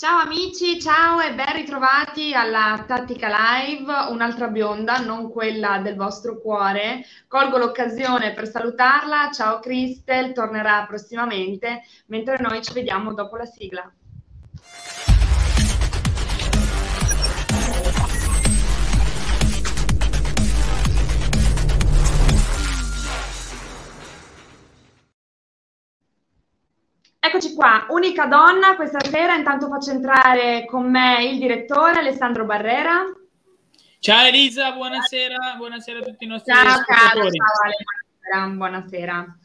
Ciao amici, ciao e ben ritrovati alla Tattica Live, un'altra bionda, non quella del vostro cuore. Colgo l'occasione per salutarla. Ciao Cristel, tornerà prossimamente, mentre noi ci vediamo dopo la sigla. Eccoci qua, unica donna questa sera, intanto faccio entrare con me il direttore Alessandro Barrera. Ciao Elisa, buonasera, buonasera a tutti i nostri ciao, ascoltatori. Ciao, Ale, buonasera, buonasera.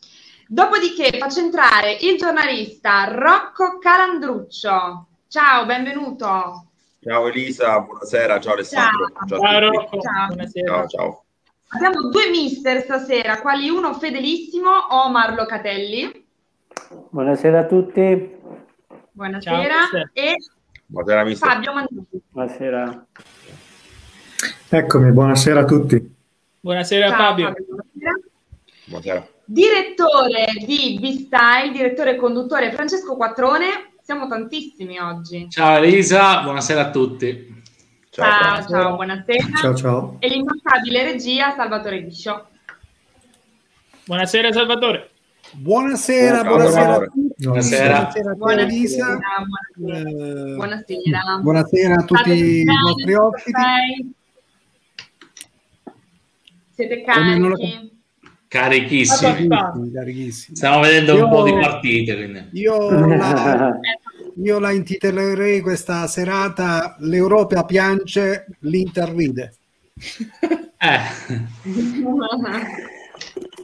Dopodiché faccio entrare il giornalista Rocco Calandruccio. Ciao, benvenuto. Ciao Elisa, buonasera, ciao Alessandro. Ciao, ciao, ciao Rocco, ciao. buonasera. Ciao, ciao. Abbiamo due mister stasera, quali uno fedelissimo, Omar Locatelli Buonasera a tutti. Buonasera. Ciao, e buonasera, mister. Fabio Manducci. Buonasera. Eccomi, buonasera a tutti. Buonasera Ciao, Fabio. Fabio. Buonasera. Buonasera. Direttore di B-Style, direttore e conduttore Francesco Quattrone. Siamo tantissimi oggi. Ciao Elisa, buonasera a tutti. Ciao, ciao, ciao buonasera. Ciao, ciao. E l'immancabile regia Salvatore Biscio. Buonasera Salvatore. Buonasera, buonasera, buonasera. Buonasera. buonasera, Buonasera, Elisa. buonasera. Eh, Buonasera. buonasera a tutti i nostri ospiti. Siete carichi? Carichissimi. Carichissimi. Stiamo vedendo un Io- po' di partite. Quindi. Io la, io la intitolerei questa serata L'Europa piange, l'Inter ride. Eh,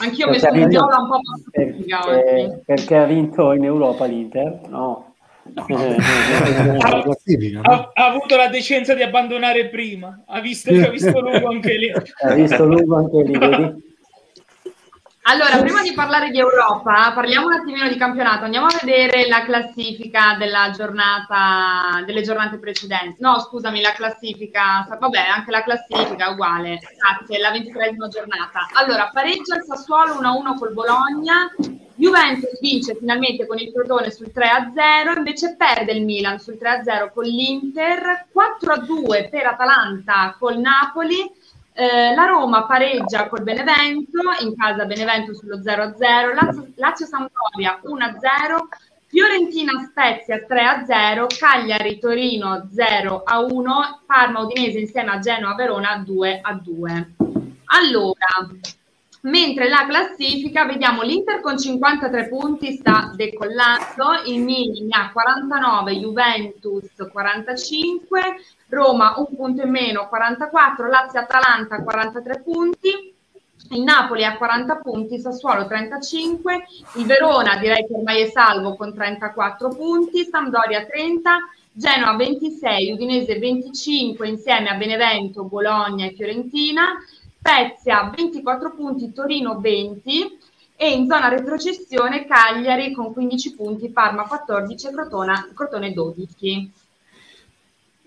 Anch'io ho messo Perché ha un vinto- viola un po' pacifica oggi. perché, perché ha vinto in Europa l'Inter? No. No? Ha, ha avuto la decenza di abbandonare prima. Ha visto, ha visto lungo anche lì. ha visto lungo anche lì, vedi? Allora, prima di parlare di Europa, parliamo un attimino di campionato. Andiamo a vedere la classifica della giornata, delle giornate precedenti. No, scusami, la classifica, vabbè, anche la classifica è uguale. Grazie, la ventitresima giornata. Allora, pareggia il Sassuolo 1-1 col Bologna. Juventus vince finalmente con il Crotone sul 3-0, invece perde il Milan sul 3-0 con l'Inter, 4-2 per Atalanta col Napoli. Eh, la Roma pareggia col Benevento, in casa Benevento sullo 0-0, Lazio, Lazio Sampdoria 1-0, Fiorentina Spezia 3-0, Cagliari Torino 0-1, Parma Udinese insieme a Genoa Verona 2-2. Allora, mentre la classifica vediamo l'Inter con 53 punti sta decollando, il Milan ha 49, Juventus 45, Roma un punto in meno 44, Lazio Atalanta 43 punti, il Napoli ha 40 punti, Sassuolo 35, il Verona direi che ormai è salvo con 34 punti, Sampdoria 30, Genoa 26, Udinese 25 insieme a Benevento, Bologna e Fiorentina, Spezia 24 punti, Torino 20 e in zona retrocessione Cagliari con 15 punti, Parma 14 e Crotone 12.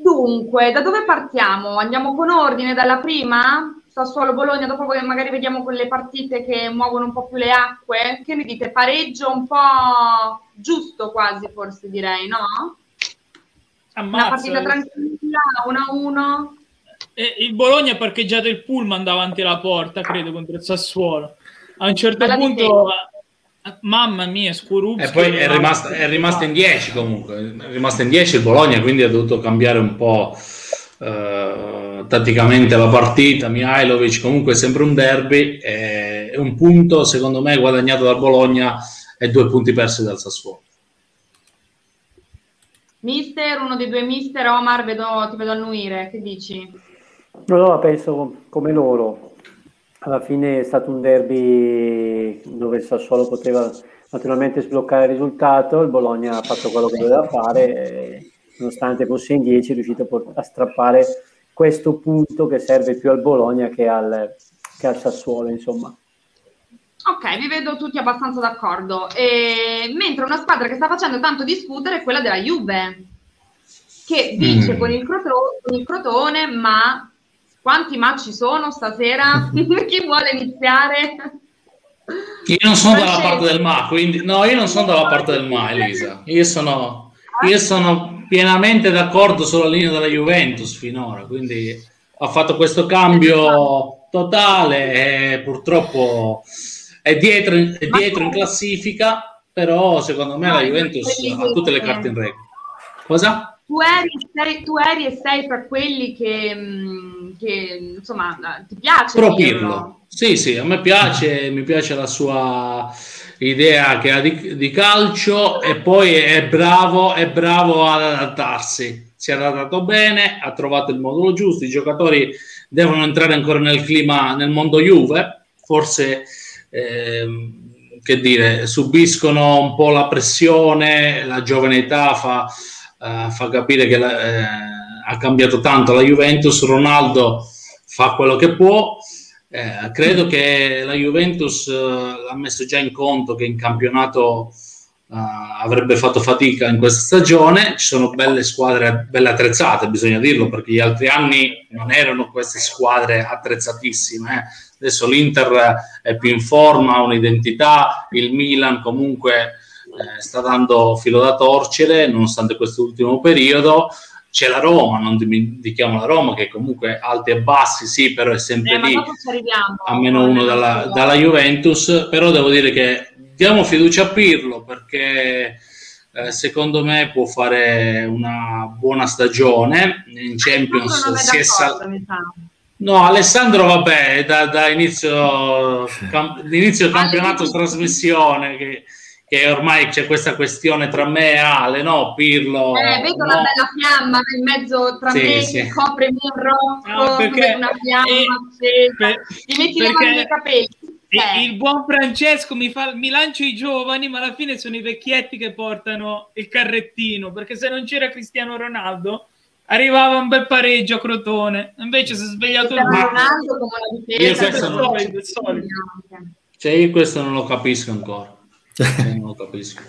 Dunque, da dove partiamo? Andiamo con ordine dalla prima? Sassuolo Bologna, dopo magari vediamo quelle partite che muovono un po' più le acque. Che ne dite? Pareggio un po' giusto quasi, forse direi, no? Ammazza. Una partita tranquilla, 1-1. E il Bologna ha parcheggiato il pullman davanti alla porta, credo, contro il Sassuolo. A un certo Bella punto, mamma mia, Skorupski. e poi è rimasta, è rimasta in 10 comunque. È rimasta in 10 il Bologna, quindi ha dovuto cambiare un po' eh, tatticamente la partita. Mihailovic comunque è sempre un derby. È un punto, secondo me, guadagnato dal Bologna e due punti persi dal Sassuolo. Mister, uno dei due mister, Omar, vedo, ti vedo annuire, che dici? No, no, penso come loro. Alla fine è stato un derby dove il Sassuolo poteva naturalmente sbloccare il risultato, il Bologna ha fatto quello che doveva fare nonostante fosse in 10 è riuscito a, port- a strappare questo punto che serve più al Bologna che al, che al Sassuolo, insomma. Ok, vi vedo tutti abbastanza d'accordo. E, mentre una squadra che sta facendo tanto discutere è quella della Juve, che vince Mm. con, il Crotone, con il Crotone, ma quanti match ci sono stasera? Chi vuole iniziare? Io non sono dalla parte del ma, quindi no, io non sono dalla parte del ma, Elisa. Io sono, io sono pienamente d'accordo sulla linea della Juventus finora, quindi ha fatto questo cambio totale e purtroppo è dietro, è dietro in classifica, però secondo me la Juventus ha tutte le carte in regola. Cosa? Tu eri, sei, tu eri e sei tra quelli che, mm, che insomma ti piace Propirlo. Sì, sì, a me piace, mi piace la sua idea che ha di, di, calcio e poi è bravo, è bravo ad adattarsi. Si è adattato bene, ha trovato il modulo giusto. I giocatori devono entrare ancora nel clima, nel mondo Juve, forse eh, che dire, subiscono un po' la pressione, la giovane età fa, uh, fa capire che la, eh, ha cambiato tanto la Juventus. Ronaldo fa quello che può eh, credo che la Juventus eh, ha messo già in conto che in campionato eh, avrebbe fatto fatica in questa stagione. Ci sono belle squadre, belle attrezzate, bisogna dirlo, perché gli altri anni non erano queste squadre attrezzatissime. Eh. Adesso l'Inter è più in forma, ha un'identità, il Milan comunque eh, sta dando filo da torcere nonostante quest'ultimo periodo. C'è la Roma, non dimentichiamo la Roma che comunque alti e bassi, sì, però è sempre eh, lì a meno uno dalla, dalla, Juventus, però devo dire che diamo fiducia a Pirlo perché eh, secondo me può fare una buona stagione. In Champions. Si è sal- No, Alessandro, vabbè, da, da inizio, cam- inizio campionato trasmissione che che ormai c'è questa questione tra me e Ale, no? Pirlo. Eh, vedo no? una bella fiamma in mezzo tra sì, me, sì. copre il rocco, no, perché, una fiamma eh, per, ti metti le mani nei capelli. Eh. Il buon Francesco mi, fa, mi lancia i giovani, ma alla fine sono i vecchietti che portano il carrettino, perché se non c'era Cristiano Ronaldo arrivava un bel pareggio a Crotone, invece si è svegliato il Ronaldo come la difesa. Io questo, non... solito. Cioè, io questo non lo capisco ancora. Eh, non capisco.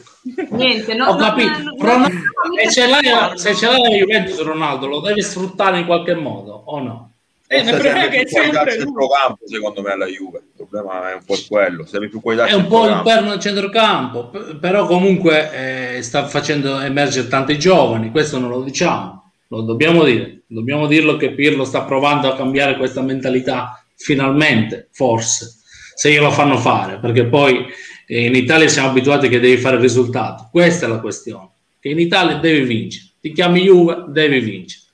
Niente, no, ho capito. Non, Ronaldo, se, ce l'hai, se ce l'hai la Juventus Ronaldo lo devi sfruttare in qualche modo o no? Eh, ma che è sempre centrocampo secondo me alla Juve il problema è un po' quello serve più qualità è un po' il perno del centrocampo però comunque eh, sta facendo emergere tanti giovani questo non lo diciamo lo dobbiamo dire dobbiamo dirlo che Pirlo sta provando a cambiare questa mentalità finalmente forse se glielo fanno fare perché poi e in Italia siamo abituati che devi fare il risultato. Questa è la questione. Che in Italia devi vincere. Ti chiami Juve, devi vincere.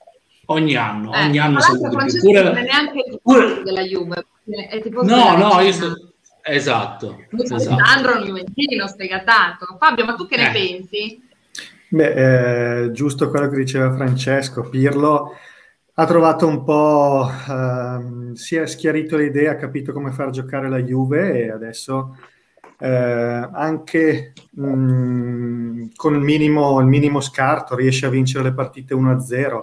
Ogni anno, eh, ogni anno sempre di più. Pure, non è neanche il pure... della Juve. È no, no, io sto... Esatto. esatto. Un Juventino sfegatato. Fabio, ma tu che ne eh. pensi? Beh, eh, giusto quello che diceva Francesco, Pirlo ha trovato un po', ehm, si è schiarito l'idea, ha capito come far giocare la Juve e adesso eh, anche mh, mm, con il minimo, il minimo, scarto riesce a vincere le partite 1-0,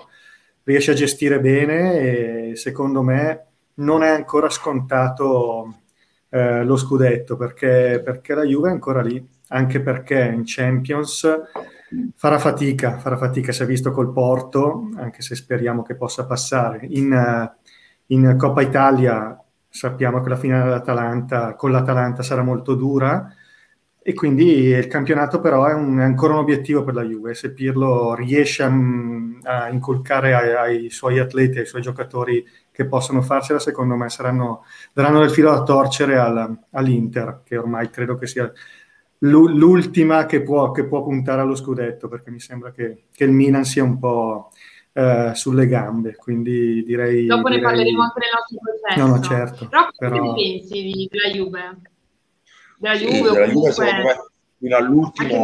riesce a gestire bene e secondo me non è ancora scontato eh, lo scudetto perché, perché la Juve è ancora lì, anche perché in Champions farà fatica, farà fatica, si è visto col Porto, anche se speriamo che possa passare. In, in Coppa Italia sappiamo che la finale con l'Atalanta sarà molto dura e quindi il campionato però è, un, è ancora un obiettivo per la Juve. Se Pirlo riesce a, a inculcare ai, ai, suoi atleti, ai suoi giocatori che possono farsela, secondo me saranno, daranno del filo da torcere al, all'Inter, che ormai credo che sia l'ultima che può, che può, puntare allo scudetto, perché mi sembra che, che il Milan sia un po' eh, sulle gambe, quindi direi... Dopo direi... ne parleremo anche nel nostro processo. No, no, certo. Però, però... che pensi di, della Juve? Della Juve, sì, della Juve secondo me fino all'ultimo...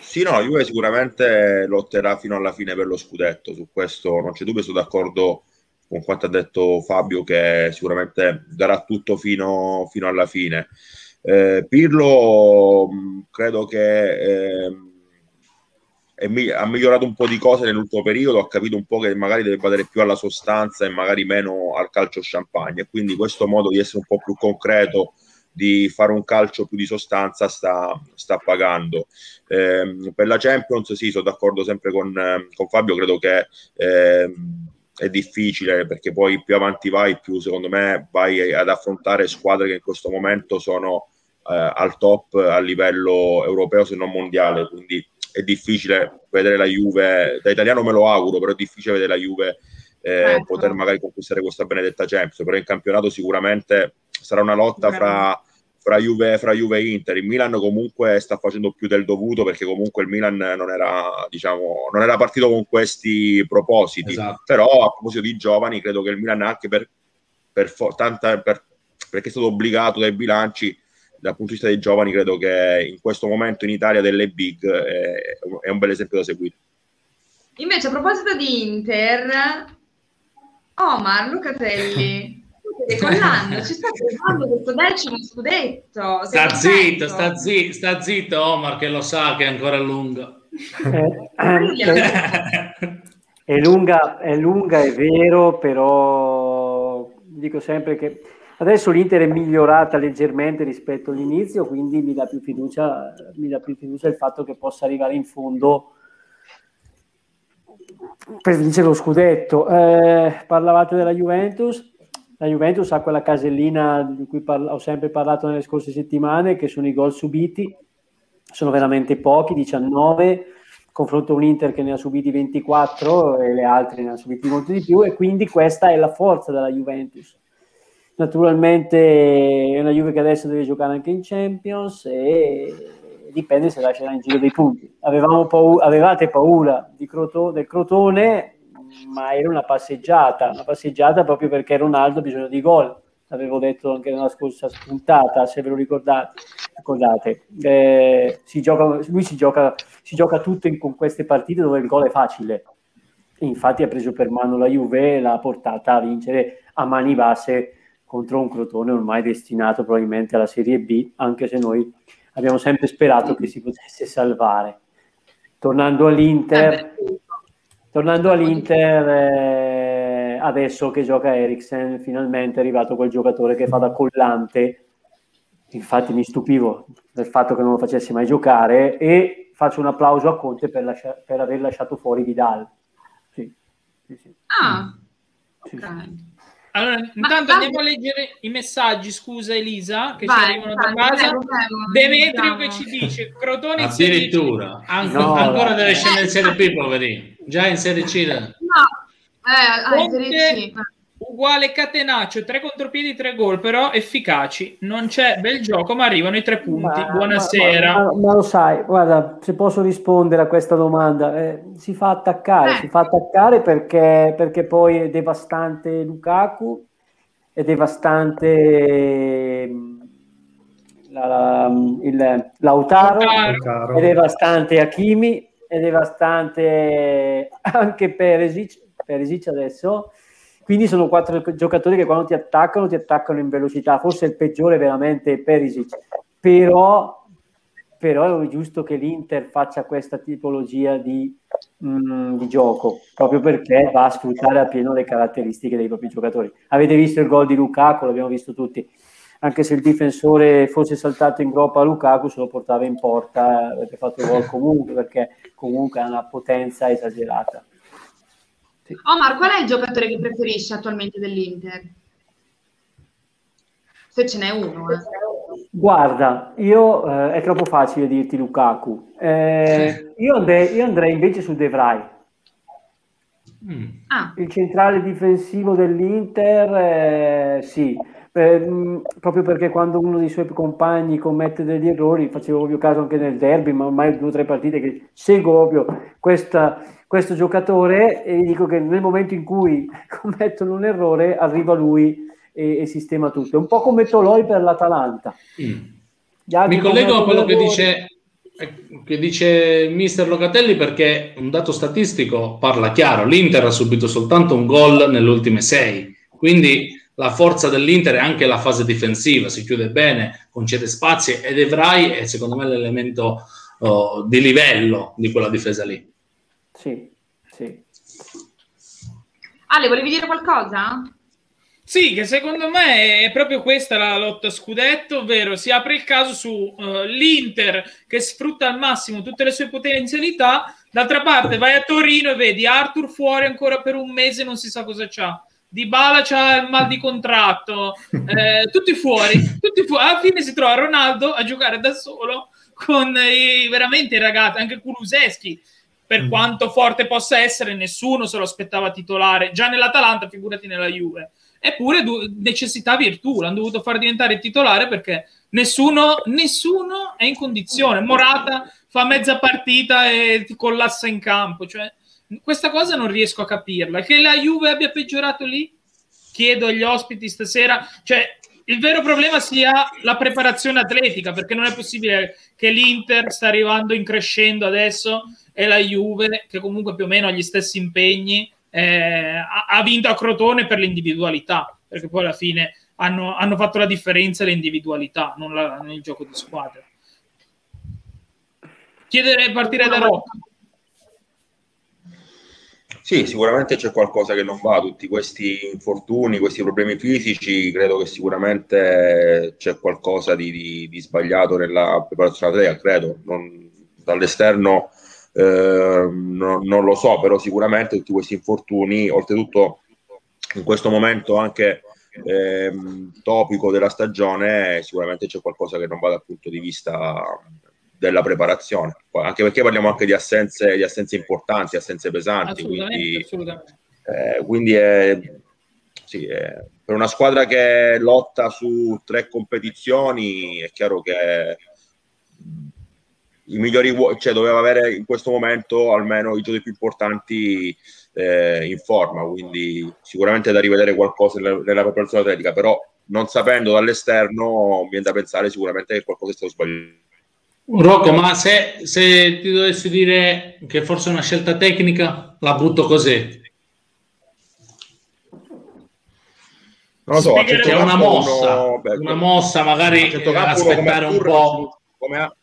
Sì, no, la Juve sicuramente lotterà fino alla fine per lo scudetto, su questo non c'è dubbio, sono d'accordo con quanto ha detto Fabio che sicuramente darà tutto fino, fino alla fine. Eh, Pirlo credo che... Eh, ha migliorato un po' di cose nell'ultimo periodo, ha capito un po' che magari deve badare più alla sostanza e magari meno al calcio champagne. Quindi questo modo di essere un po' più concreto, di fare un calcio più di sostanza, sta, sta pagando. Eh, per la Champions, sì, sono d'accordo sempre con, con Fabio, credo che eh, è difficile perché poi più avanti vai, più secondo me vai ad affrontare squadre che in questo momento sono eh, al top a livello europeo, se non mondiale. Quindi è difficile vedere la Juve, da italiano me lo auguro, però è difficile vedere la Juve eh, ecco. poter magari conquistare questa benedetta Champions, però in campionato sicuramente sarà una lotta fra, fra, Juve, fra Juve e Inter. Il Milan comunque sta facendo più del dovuto perché comunque il Milan non era, diciamo, non era partito con questi propositi, esatto. però a proposito di giovani credo che il Milan anche per, per, tanta, per perché è stato obbligato dai bilanci dal punto di vista dei giovani credo che in questo momento in Italia delle big è, è un bel esempio da seguire invece a proposito di Inter Omar Lucatelli decollando, ci sta provando questo decimo scudetto. Sta zitto, sta zitto, sta zitto Omar che lo sa che è ancora lungo. Eh, eh, è, lunga, è lunga, è vero, però dico sempre che adesso l'Inter è migliorata leggermente rispetto all'inizio, quindi mi dà più fiducia, mi dà più fiducia il fatto che possa arrivare in fondo per vincere lo scudetto. Eh, parlavate della Juventus. La Juventus ha quella casellina di cui parla, ho sempre parlato nelle scorse settimane, che sono i gol subiti. Sono veramente pochi, 19, confronto un Inter che ne ha subiti 24 e le altre ne ha subiti molto di più. E quindi questa è la forza della Juventus. Naturalmente è una Juve che adesso deve giocare anche in Champions e dipende se lascerà in giro dei punti. Paura, avevate paura Croto, del Crotone, ma era una passeggiata, una passeggiata proprio perché Ronaldo ha bisogno di gol. L'avevo detto anche nella scorsa spuntata, se ve lo ricordate. ricordate. Eh, si gioca, lui si gioca, si gioca tutto in, con queste partite dove il gol è facile. Infatti ha preso per mano la Juve e l'ha portata a vincere a mani basse contro un Crotone ormai destinato probabilmente alla Serie B, anche se noi abbiamo sempre sperato che si potesse salvare. Tornando all'Inter, eh tornando all'Inter eh, adesso che gioca Eriksen, finalmente è arrivato quel giocatore che fa da collante. Infatti mi stupivo del fatto che non lo facesse mai giocare e faccio un applauso a Conte per, lascia- per aver lasciato fuori Vidal. Sì, sì, sì. Ah, sì. Okay. Allora, intanto ma, andiamo a leggere i messaggi, scusa Elisa, che vai, ci arrivano da casa. Demetrio che ci dice Crotone Addirittura, An- no, ancora deve scendere in Serie B, poverino. Già in Serie C. No, eh, ah, in Serie C uguale catenaccio, tre contropiedi, tre gol, però efficaci. Non c'è bel gioco, ma arrivano i tre punti. Ma, Buonasera. Ma, ma, ma, lo sai, guarda, se posso rispondere a questa domanda, eh, si fa attaccare, eh. si fa attaccare perché, perché poi è devastante Lukaku, è devastante mm, la, la, il, Lautaro, Lautaro, è devastante Hakimi, è devastante anche Peresic, Peresic adesso quindi sono quattro giocatori che quando ti attaccano ti attaccano in velocità. Forse il peggiore veramente è Perisic, però, però è giusto che l'Inter faccia questa tipologia di, mm, di, gioco, proprio perché va a sfruttare appieno le caratteristiche dei propri giocatori. Avete visto il gol di Lukaku, l'abbiamo visto tutti. Anche se il difensore fosse saltato in groppa a Lukaku, se lo portava in porta, avrebbe fatto gol comunque, perché comunque ha una potenza esagerata. Omar, qual è il giocatore che preferisci attualmente dell'Inter? Se ce n'è uno. Eh. Guarda, io eh, è troppo facile dirti Lukaku. Eh, io, andrei, io, andrei, invece su De Vrij. Mm. Ah. Il centrale difensivo dell'Inter, eh, sì, eh, proprio perché quando uno dei suoi compagni commette degli errori, facevo proprio caso anche nel derby, ma ormai due o tre partite che seguo proprio questa questo giocatore e dico che nel momento in cui commettono un errore arriva lui e, e sistema tutto. È un po' come Toloi per l'Atalanta. Mm. Mi collego a quello che dice, che dice il mister Locatelli perché un dato statistico parla chiaro. L'Inter ha subito soltanto un gol nelle ultime sei, quindi la forza dell'Inter è anche la fase difensiva, si chiude bene, concede spazi ed Evrai è secondo me l'elemento oh, di livello di quella difesa lì. Sì, sì. Ale, volevi dire qualcosa? Sì, che secondo me è proprio questa la lotta scudetto, ovvero si apre il caso su uh, l'Inter che sfrutta al massimo tutte le sue potenzialità, d'altra parte vai a Torino e vedi Arthur fuori ancora per un mese, non si sa cosa c'ha. Di Bala c'ha il mal di contratto, eh, tutti fuori, tutti fuori. Alla fine si trova Ronaldo a giocare da solo con i, veramente i ragazzi, anche Kuluseschi, per mm. quanto forte possa essere, nessuno se lo aspettava titolare, già nell'Atalanta, figurati nella Juve. Eppure du- necessità virtù, l'hanno dovuto far diventare titolare perché nessuno, nessuno è in condizione. Morata fa mezza partita e ti collassa in campo. Cioè, questa cosa non riesco a capirla. Che la Juve abbia peggiorato lì? Chiedo agli ospiti stasera. Cioè, il vero problema sia la preparazione atletica, perché non è possibile che l'Inter sta arrivando in crescendo adesso e la Juve, che comunque più o meno ha gli stessi impegni, eh, ha, vinto a Crotone per l'individualità, perché poi alla fine hanno, hanno fatto la differenza le individualità, non, la, non il gioco di squadra. Chiedere partire da Rocco. Sì, sicuramente c'è qualcosa che non va, tutti questi infortuni, questi problemi fisici, credo che sicuramente c'è qualcosa di, di, di sbagliato nella preparazione atletica, credo, non, dall'esterno eh, no, non lo so, però sicuramente tutti questi infortuni, oltretutto in questo momento anche eh, topico della stagione, sicuramente c'è qualcosa che non va dal punto di vista della preparazione, anche perché parliamo anche di assenze, di assenze importanti, assenze pesanti, assolutamente, quindi, assolutamente. Eh, quindi è, sì, è, per una squadra che lotta su tre competizioni è chiaro che i migliori, cioè doveva avere in questo momento almeno i giochi più importanti eh, in forma, quindi sicuramente da rivedere qualcosa nella, nella preparazione atletica, però non sapendo dall'esterno viene da pensare sicuramente che qualcosa è stato sbagliato. Rocco, ma se, se ti dovessi dire che forse è una scelta tecnica, la butto così. Non lo so, c'è una mossa, uno, beh, una mossa magari aspettare un po'. Come,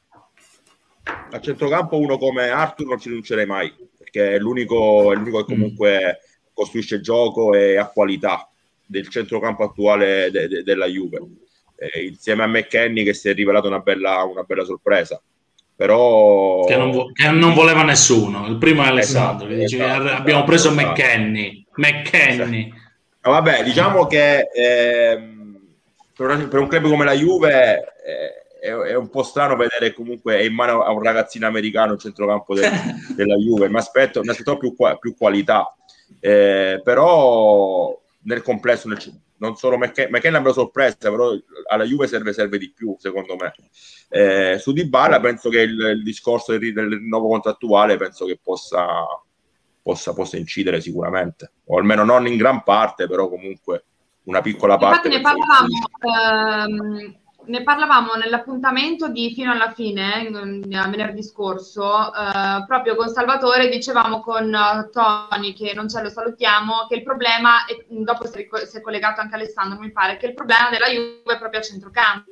a centrocampo uno come Arthur non ci rinuncerei mai, perché è l'unico, è l'unico che mm. comunque mm. costruisce gioco e ha qualità del centrocampo attuale de, de, della Juve. Eh, insieme a McKenny che si è rivelato una bella, una bella sorpresa. Però... Che non, vo- che non, voleva nessuno. Il primo è Alessandro, esatto, dice, esatto, abbiamo preso esatto. McKenny. McKenny. No, vabbè, diciamo che per, una, per, un club come la Juve... Eh, è, è, un po' strano vedere comunque è in mano a un ragazzino americano il centrocampo del, della Juve. Mi aspetto, mi aspetto più, più qualità, eh, però nel complesso, nel, non solo McKenna, McKenna mi ha sorpresa, però alla Juve serve, serve di più, secondo me. Eh, su Dybala penso che il, il discorso del, del nuovo contrattuale penso che possa, possa, possa incidere sicuramente, o almeno non in gran parte, però comunque una piccola parte. Infatti ne parlavamo, ehm, ne parlavamo nell'appuntamento di fino alla fine, in, venerdì scorso, eh, proprio con Salvatore, dicevamo con uh, Tony, che non ce lo salutiamo, che il problema, e dopo si è, si è, collegato anche Alessandro, mi pare, che il problema della Juve è proprio a centrocampo.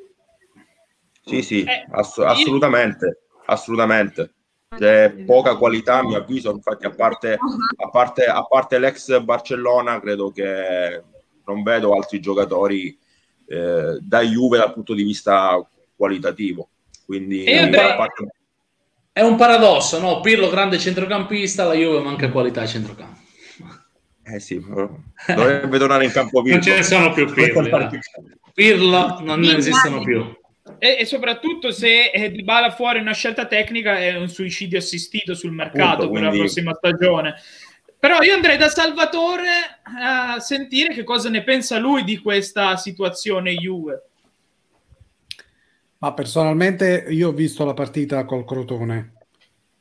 Sì, sì, eh, ass- assolutamente, assolutamente. C'è poca qualità, a mio avviso, infatti a parte, a parte, a parte l'ex Barcellona, credo che non vedo altri giocatori eh, da Juve dal punto di vista qualitativo. Quindi è, parte... è un paradosso, no? Pirlo grande centrocampista, la Juve manca qualità a centrocampo. Eh sì, dovrebbe tornare in campo Pirlo. Non ce ne sono più Pirlo. Pirlo non ne esistono più. E, e, soprattutto se eh, Di Bala fuori una scelta tecnica è un suicidio assistito sul mercato Punto, per quindi... la prossima stagione. Però io andrei da Salvatore a sentire che cosa ne pensa lui di questa situazione Juve. Ma personalmente io ho visto la partita col Crotone.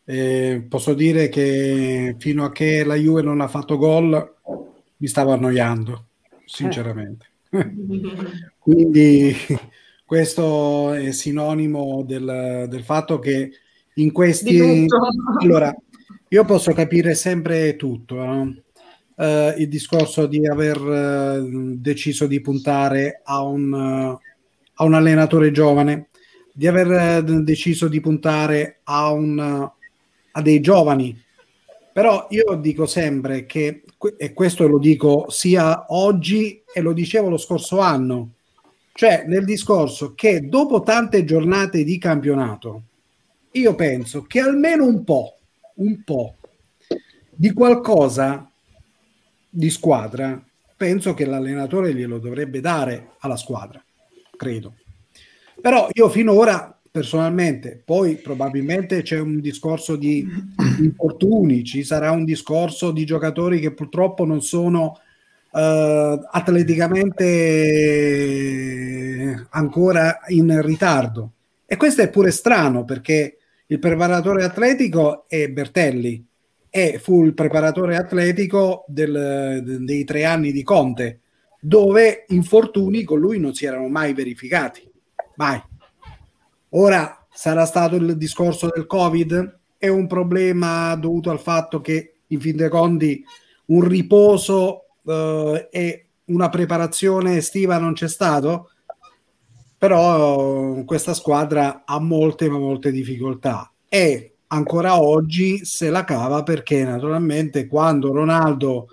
E posso dire che fino a che la Juve non ha fatto gol mi stavo annoiando, sinceramente. Quindi questo è sinonimo del, del fatto che in questi... Allora, io posso capire sempre tutto, no? uh, il discorso di aver uh, deciso di puntare a un, uh, a un, allenatore giovane, di aver deciso di puntare a, un, a dei giovani. Però io dico sempre che, e questo lo dico sia oggi e lo dicevo lo scorso anno, cioè nel discorso che dopo tante giornate di campionato, io penso che almeno un po', un po' di qualcosa di squadra, penso che l'allenatore glielo dovrebbe dare alla squadra, credo. Però io finora personalmente. Poi probabilmente c'è un discorso di infortuni, ci sarà un discorso di giocatori che purtroppo non sono uh, atleticamente ancora in ritardo. E questo è pure strano perché il preparatore atletico è Bertelli e fu il preparatore atletico del, dei tre anni di Conte, dove infortuni con lui non si erano mai verificati. Mai. Ora sarà stato il discorso del Covid, è un problema dovuto al fatto che in fin dei conti un riposo eh, e una preparazione estiva non c'è stato, però questa squadra ha molte ma molte difficoltà e ancora oggi se la cava perché naturalmente quando Ronaldo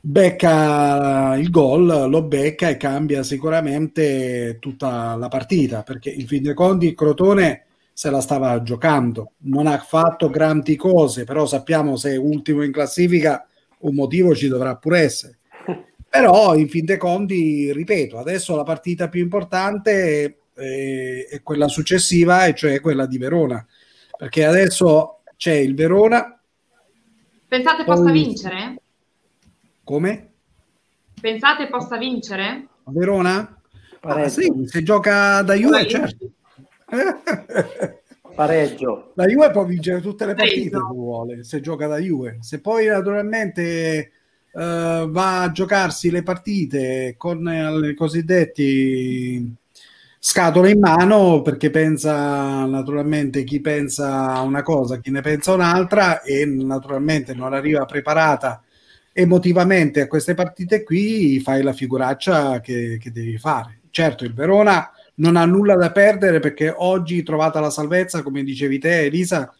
becca il gol, lo becca e cambia sicuramente tutta la partita, perché in fin dei conti il Crotone se la stava giocando, non ha fatto grandi cose, però sappiamo se è ultimo in classifica un motivo ci dovrà pure essere. Però in fin dei conti, ripeto, adesso la partita più importante è, è quella successiva, e cioè quella di Verona, perché adesso c'è il Verona. Pensate poi... possa vincere? Come? Pensate possa vincere? Verona? Ah, sì, se gioca da Juve, certo. Pareggio. La Juve può vincere tutte le partite se vuole, se gioca da Juve. Se poi naturalmente uh, va a giocarsi le partite con i cosiddetti scatole in mano perché pensa naturalmente chi pensa una cosa, chi ne pensa un'altra e naturalmente non arriva preparata emotivamente a queste partite qui fai la figuraccia che, che, devi fare. Certo, il Verona non ha nulla da perdere perché oggi trovata la salvezza, come dicevi te Elisa,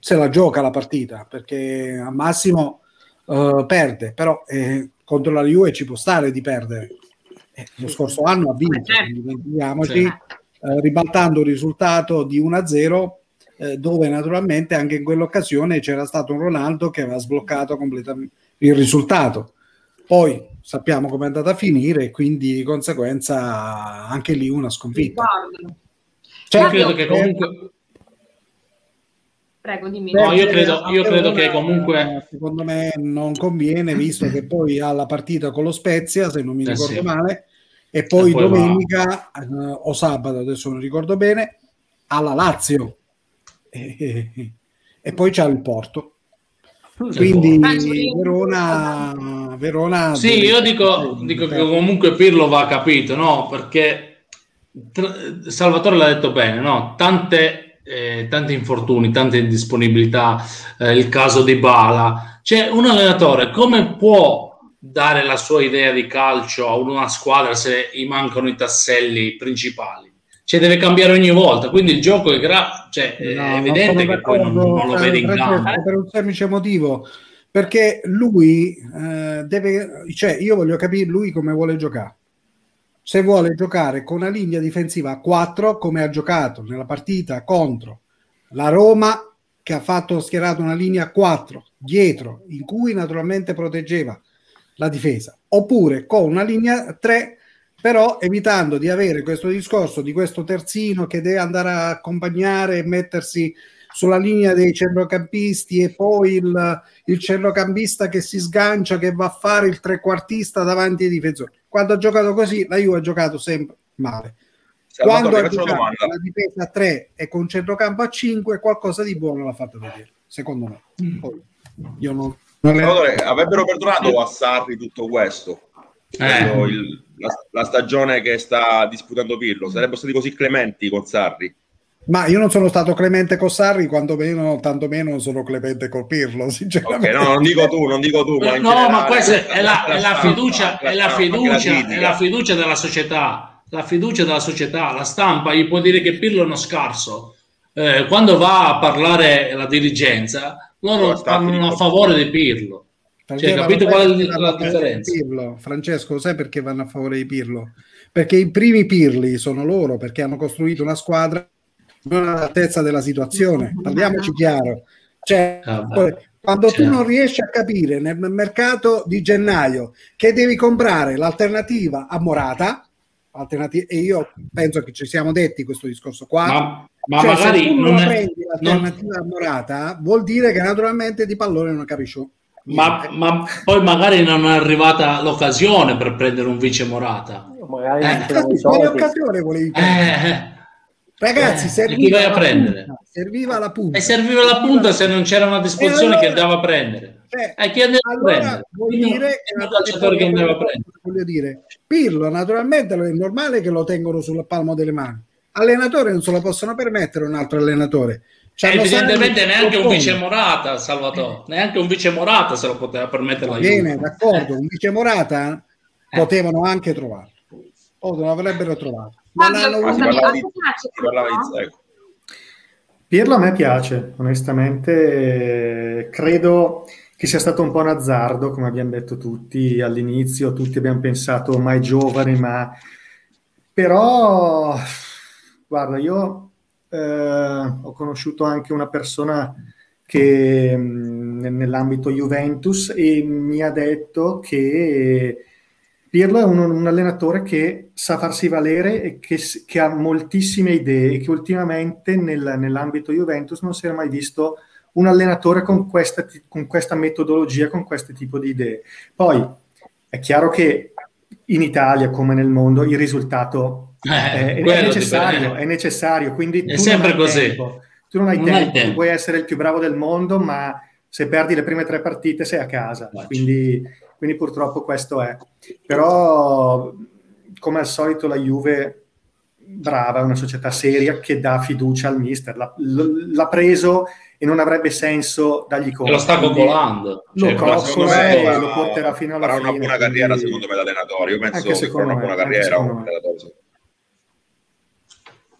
se la gioca la partita perché al massimo uh, perde, però eh, contro la Juve ci può stare di perdere. Eh, lo scorso anno ha vinto, dimentichiamoci, eh, ribaltando il risultato di 1-0 eh, dove naturalmente anche in quell'occasione c'era stato un Ronaldo che aveva sbloccato completamente il risultato. Poi sappiamo come è andata a finire e quindi di conseguenza anche lì una sconfitta. Cioè, io credo che comunque... Prego, dimmi. No, io credo, io credo che comunque... Secondo me non conviene, visto che poi ha la partita con lo Spezia, se non mi eh ricordo sì. male, e poi, e poi domenica uh, o sabato, adesso non ricordo bene, alla Lazio. E, e, e poi c'ha il Porto. Quindi Verona, Verona sì, io dico, dico che comunque Pirlo va capito, no? Perché Salvatore l'ha detto bene, no? Tante, eh, tanti infortuni, tante indisponibilità, eh, il caso di Bala. Cioè, un allenatore come può dare la sua idea di calcio a una squadra se gli mancano i tasselli principali? cioè deve cambiare ogni volta. Quindi il gioco è, gra- cioè, no, è evidente che poi non, non lo vede in campo. Per un semplice motivo, perché lui eh, deve, cioè io voglio capire lui come vuole giocare. Se vuole giocare con una linea difensiva a 4, come ha giocato nella partita contro la Roma, che ha fatto schierato una linea a 4 dietro, in cui naturalmente proteggeva la difesa, oppure con una linea 3 però evitando di avere questo discorso di questo terzino che deve andare a accompagnare e mettersi sulla linea dei centrocampisti e poi il, il centrocampista che si sgancia, che va a fare il trequartista davanti ai difensori. Quando ha giocato così, la Juve ha giocato sempre male. Quando ha giocato la difesa a 3 e con centrocampo a 5, qualcosa di buono l'ha fatto vedere, secondo me. Mm. Poi, io non... non avrebbero perdonato a Sarri tutto questo? Eh. Il, la, la, stagione che sta disputando Pirlo. Sarebbero stati così clementi con Sarri? Ma io non sono stato clemente con Sarri, quanto meno, tanto meno non sono clemente con Pirlo, sinceramente. Okay, no, non dico tu, non dico tu. Ma no, ma questa è la, è la fiducia, è la fiducia, è la fiducia della società, la fiducia della società, la stampa gli può dire che Pirlo è uno scarso. Eh, quando va a parlare la dirigenza, loro parlano a favore di Pirlo. Cioè, capito qual è la, la differenza? Pirlo. Francesco, sai perché vanno a favore di Pirlo? Perché i primi Pirli sono loro, perché hanno costruito una squadra non all'altezza della situazione. Parliamoci chiaro. Cioè, ah, quando tu non riesci a capire nel mercato di gennaio che devi comprare l'alternativa a Morata, alternative e io penso che ci siamo detti questo discorso qua. Ma, ma cioè, magari se tu non non è- prendi l'alternativa a Morata, vuol dire che naturalmente di pallone non capisci. Ma, ma poi magari non è arrivata l'occasione per prendere un vice Morata. Magari Eh, non Infatti, quale occasione volevi prendere? Eh, eh. Ragazzi, Eh, serviva, chi vai a la prendere? punta, serviva la punta. E serviva la punta se non c'era una disposizione E che allora- andava a prendere. Cioè, E chi andava a allora prendere? vuol dire è un calciatore che andava a prendere. voglio dire Pirlo naturalmente è normale che lo tengono sul palmo delle mani allenatore non se lo possono permettere un altro allenatore Cioè, evidentemente neanche un vice Morata, Salvatore, neanche un vice Morata se lo poteva permettere la bene d'accordo un vice Morata Eh. potevano anche trovarlo o non avrebbero trovato. Non hanno Ah, di, di. Pirlo a me piace, onestamente. Credo che sia stato un po' un azzardo, come abbiamo detto tutti all'inizio, tutti abbiamo pensato mai giovane, ma però guarda, io eh, ho conosciuto anche una persona che mh, nell'ambito Juventus e mi ha detto che Pirlo è un, un allenatore che sa farsi valere e che, che ha moltissime idee e che ultimamente nel- nell'ambito Juventus non si era mai visto un allenatore con questa, con questa metodologia, con questo tipo di idee. Poi è chiaro che in Italia, come nel mondo, il risultato Eh, è, è necessario, è necessario, quindi È sempre così. tempo. Tu non hai Non hai tempo, tempo. puoi essere il più bravo del mondo, ma se perdi le prime tre partite sei a casa. Quindi, quindi purtroppo questo è. Però, come al solito, la Juve brava, è una società seria che dà fiducia al mister. L'ha, l- l'ha preso e non avrebbe senso dargli E conto. lo sta Quindi coccolando. Lo Cioè, coccola Cos'è? me Lo porterà fino alla farà una fine, buona quindi- carriera secondo me da allenatore. Io penso Anche che farà una me, buona anche carriera un me. allenatore.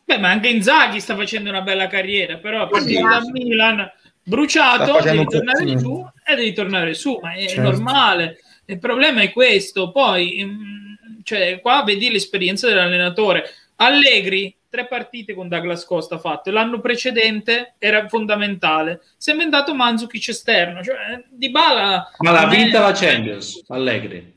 Beh, ma anche Inzaghi sta facendo una bella carriera, però a partire da Milan bruciato devi tornare su e devi tornare su, ma è Certo. normale. Il problema è questo. Poi, mm, cioè, qua vedi l'esperienza dell'allenatore. Allegri, tre partite con Douglas Costa ha fatto. L'anno precedente era fondamentale. Si è inventato Manzukic esterno. Cioè, Di Bala... Ma l'ha vinta la Champions, Allegri.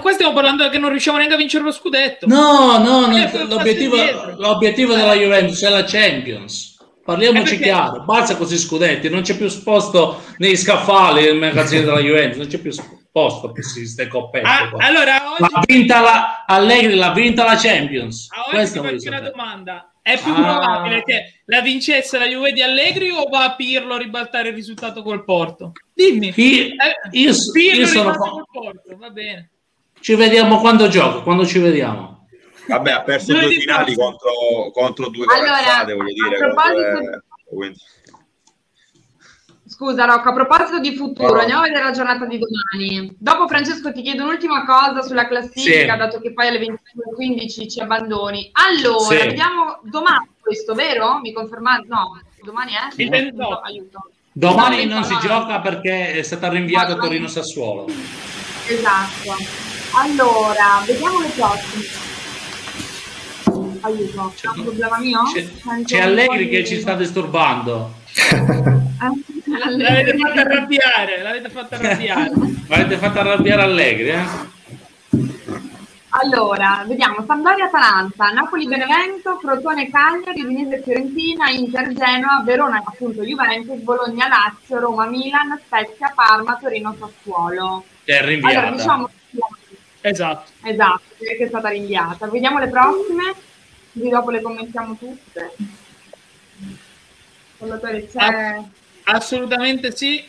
Qua stiamo parlando che non riusciamo neanche a vincere lo scudetto. No, no, no, Eh, l'obiettivo, l'obiettivo della Juventus è la Champions. Parliamoci Eh, perché- chiaro, basta così scudetti, non c'è più posto nei scaffali del magazzino della Juventus, non c'è più posto per queste coppette. Ah, allora, oggi... L'ha vinta la Allegri, l'ha vinta la Champions. A oggi Questo ti voglio faccio una domanda. È più Ah. probabile che la vincesse la Juve di Allegri o va a Pirlo a ribaltare il risultato col Porto? Dimmi. Io- Eh, io- Pirlo io sono- col Porto, va bene. Ci vediamo quando gioco, quando ci vediamo. Vabbè, ha perso due finali contro, contro due Allora, corazzate, voglio a dire. proposito- contro- eh, Scusa Rocco, a proposito di futuro, No. andiamo a vedere la giornata di domani. Dopo Francesco ti chiedo un'ultima cosa sulla classifica, Sì. dato che poi alle 22.15 ci abbandoni. Allora, Sì. vediamo domani questo, vero? Mi confermate? No, domani è? Il 28. Aiuto. Domani No, non si gioca perché è stata rinviata Torino Sassuolo. Esatto. Allora, vediamo le prossime. Aiuto, C'è- è un problema mio? C'è, Sento c'è Allegri che di- ci sta disturbando. Eh, L'avete fatta arrabbiare, l'avete fatta arrabbiare. Avete fatto arrabbiare Allegri, eh? Allora, vediamo Sampdoria Atalanta, Napoli Benevento, Crotone Cagliari, Udinese Fiorentina, Inter Genoa, Verona appunto Juventus, Bologna Lazio, Roma Milan, Spezia Parma, Torino Sassuolo. Che è Allora, rinviata. diciamo Esatto. esatto, perché è stata rinviata. Vediamo le prossime, così dopo le commentiamo tutte. Salvatore, c'è Assolutamente sì.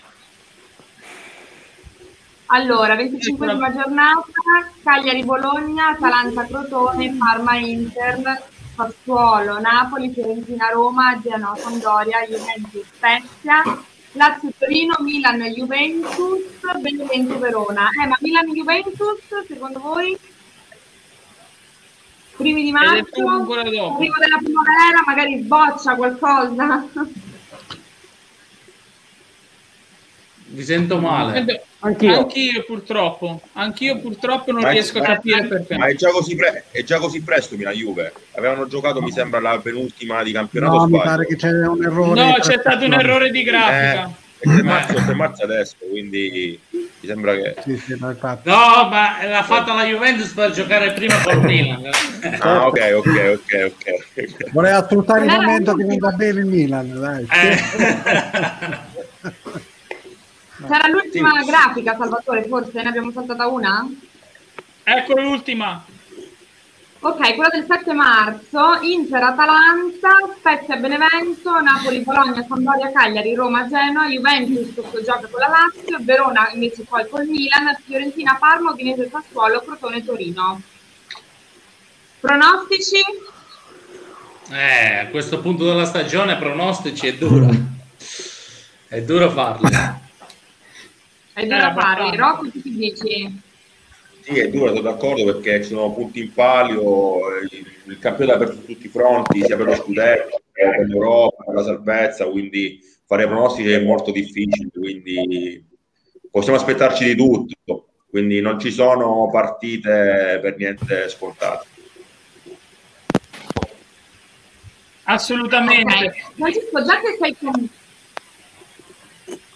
Allora, 25esima giornata, Cagliari Bologna, Atalanta Crotone, Parma Inter, Sassuolo, Napoli, Fiorentina Roma, Genoa Sampdoria, Juventus Spezia, Lazio Torino, Milan Juventus, Benevento Verona. Eh, ma Milan Juventus, secondo voi? Primi di marzo, arrivo della primavera, magari sboccia qualcosa. Vi sento male. Anch'io. Anch'io purtroppo, anch'io purtroppo non Ma è- riesco a ma- capire perché. Ma è già così, pre- è già così presto Milan Juve. Avevano giocato, mi sembra, la penultima di campionato. No, mi sbaglio. pare che c'è un errore. No, c'è stato un errore di grafica. Eh, è 3 marzo, 3 marzo adesso, quindi Mi sembra che... Sì, sì, no, ma l'ha fatta la Juventus per giocare prima col Milan. ah, ok, ok, ok, ok. Voleva sfruttare il momento che non va bene il Milan, dai. Eh. C'era l'ultima sì. grafica, Salvatore, forse ne abbiamo saltata una? Ecco l'ultima. Ok, quella del 7 marzo, Inter, Atalanta, Spezia, Benevento, Napoli, Bologna, Sampdoria, Cagliari, Roma, Genoa, Juventus gioca con la Lazio, Verona invece poi col Milan, Fiorentina, Parma, Udinese, Sassuolo, Crotone, Torino. Pronostici? Eh, a questo punto della stagione pronostici è dura. È duro farli. È duro eh, farli. Rocco, tu ti dici? Sì, è duro, sono d'accordo perché ci sono punti in palio, il, campione ha aperto tutti i fronti, sia per lo scudetto, per l'Europa, per la salvezza, quindi fare pronostici è molto difficile, quindi possiamo aspettarci di tutto, quindi non ci sono partite per niente scontate. Assolutamente. Okay. Francesco, già che sei convinto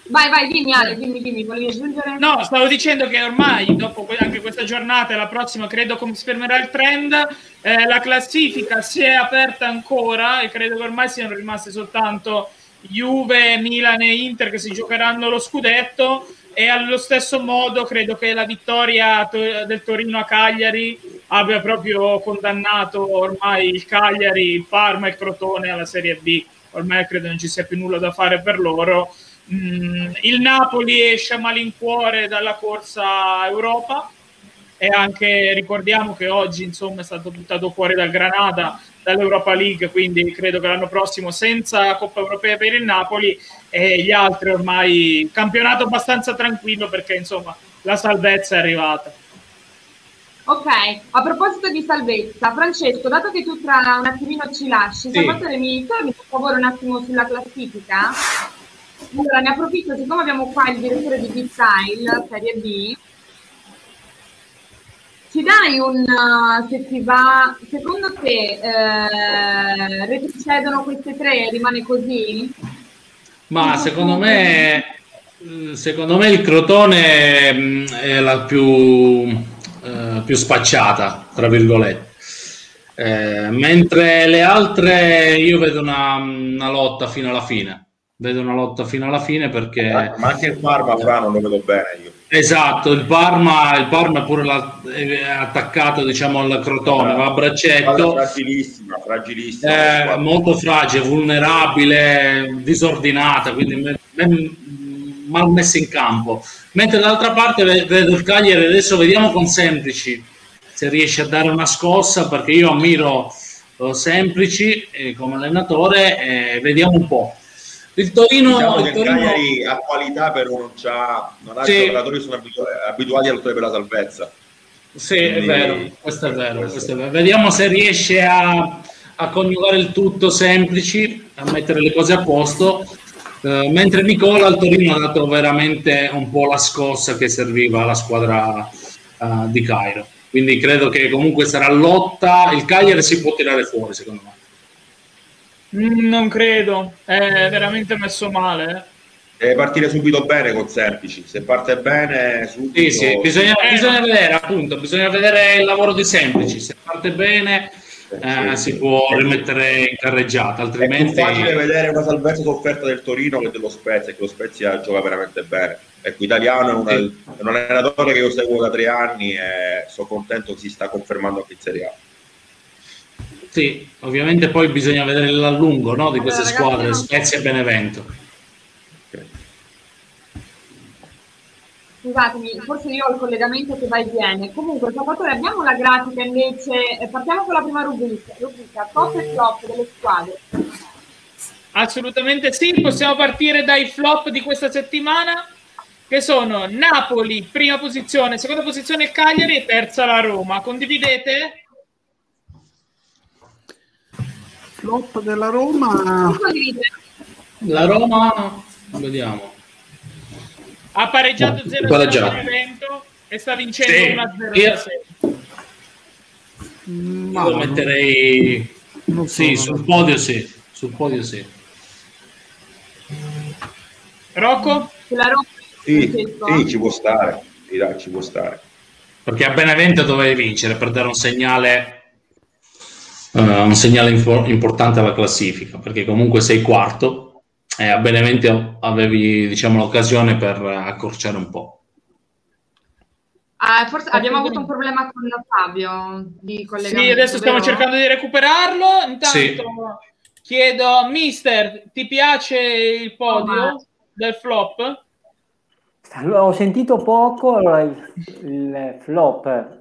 Vai, vai, dimmi Ale, dimmi, dimmi, volevi aggiungere? No, stavo dicendo che ormai, dopo anche questa giornata e la prossima, credo confermerà il trend, eh, la classifica si è aperta ancora e credo che ormai siano rimaste soltanto Juve, Milan e Inter che si giocheranno lo scudetto e allo stesso modo credo che la vittoria del Torino a Cagliari abbia proprio condannato ormai il Cagliari, il Parma e il Crotone alla Serie B. Ormai credo non ci sia più nulla da fare per loro Mm, il Napoli esce a malincuore dalla corsa Europa e anche ricordiamo che oggi insomma è stato buttato fuori dal Granada dall'Europa League quindi credo che l'anno prossimo senza Coppa Europea per il Napoli e gli altri ormai campionato abbastanza tranquillo perché insomma la salvezza è arrivata Ok, a proposito di salvezza, Francesco, dato che tu tra un attimino ci lasci, sì. Salvatore mi torni per favore un attimo sulla classifica? Allora, ne approfitto, siccome abbiamo qua il direttore di B-Style, Serie B, ci dai un, uh, se ti va, secondo te eh, retrocedono queste tre, rimane così? Ma secondo me, secondo me il Crotone mm, è la più, eh, più spacciata, tra virgolette. Eh, mentre le altre io vedo una, una lotta fino alla fine vedo una lotta fino alla fine perché ma anche il Parma fra non lo vedo bene io. Esatto il Parma il Parma è pure la, è attaccato diciamo al Crotone va a braccetto. Fragilissima fragilissima. Eh, molto fragile vulnerabile disordinata quindi mal messa in campo. Mentre dall'altra parte vedo il Cagliari adesso vediamo con Semplici se riesce a dare una scossa perché io ammiro Semplici eh, come allenatore eh, vediamo un po' Il Torino, diciamo il Torino... Cagliari ha qualità però non, c'ha, non ha sì. giocatori che sono abituati a lottare per la salvezza. Sì, Quindi, è vero, questo è vero, questo. È vero. Vediamo se riesce a, a, coniugare il tutto semplici, a mettere le cose a posto. Uh, mentre Nicola al Torino ha dato veramente un po' la scossa che serviva alla squadra uh, di Cairo. Quindi credo che comunque sarà lotta. Il Cagliari si può tirare fuori, secondo me. Mm, non credo, è veramente messo male. Deve partire subito bene con Semplici. Se parte bene, subito. Sì, sì, bisogna, eh, bisogna vedere appunto, bisogna vedere il lavoro di Semplici. Se parte bene, eh, sì, si può rimettere in carreggiata, altrimenti. È facile vedere una salvezza sofferta del Torino che dello Spezia, che lo Spezia gioca veramente bene. Ecco, italiano è, una, è un allenatore che io seguo da tre anni e sono contento che si sta confermando anche in Serie A. Sì, ovviamente poi bisogna vedere a lungo no, di queste allora, squadre, ragazzi, Spezia e Benevento. Scusatemi, forse io ho il collegamento che va e viene. Comunque, Salvatore, abbiamo la grafica invece. Partiamo con la prima rubrica, rubrica top e flop delle squadre. Assolutamente sì, possiamo partire dai flop di questa settimana, che sono Napoli, prima posizione, seconda posizione Cagliari e terza la Roma. Condividete? Flop della Roma. La Roma, vediamo. Ha pareggiato 0 0 evento e sta vincendo sì. 1-0. Ma lo metterei non sì, sul podio sì, sul podio sì. Rocco? Sulla Roma Sì, sì, ci può stare, ci può stare. Perché a Benevento dovevi vincere per dare un segnale, uh, un segnale infor- importante alla classifica, perché comunque sei quarto e a Benevento avevi diciamo, l'occasione per accorciare un po'. Ah, forse abbiamo avuto un problema con Fabio di collegamento. Sì, adesso stiamo vero? cercando di recuperarlo. Intanto sì. chiedo, mister, ti piace il podio oh, del flop? Ho sentito poco il, il flop.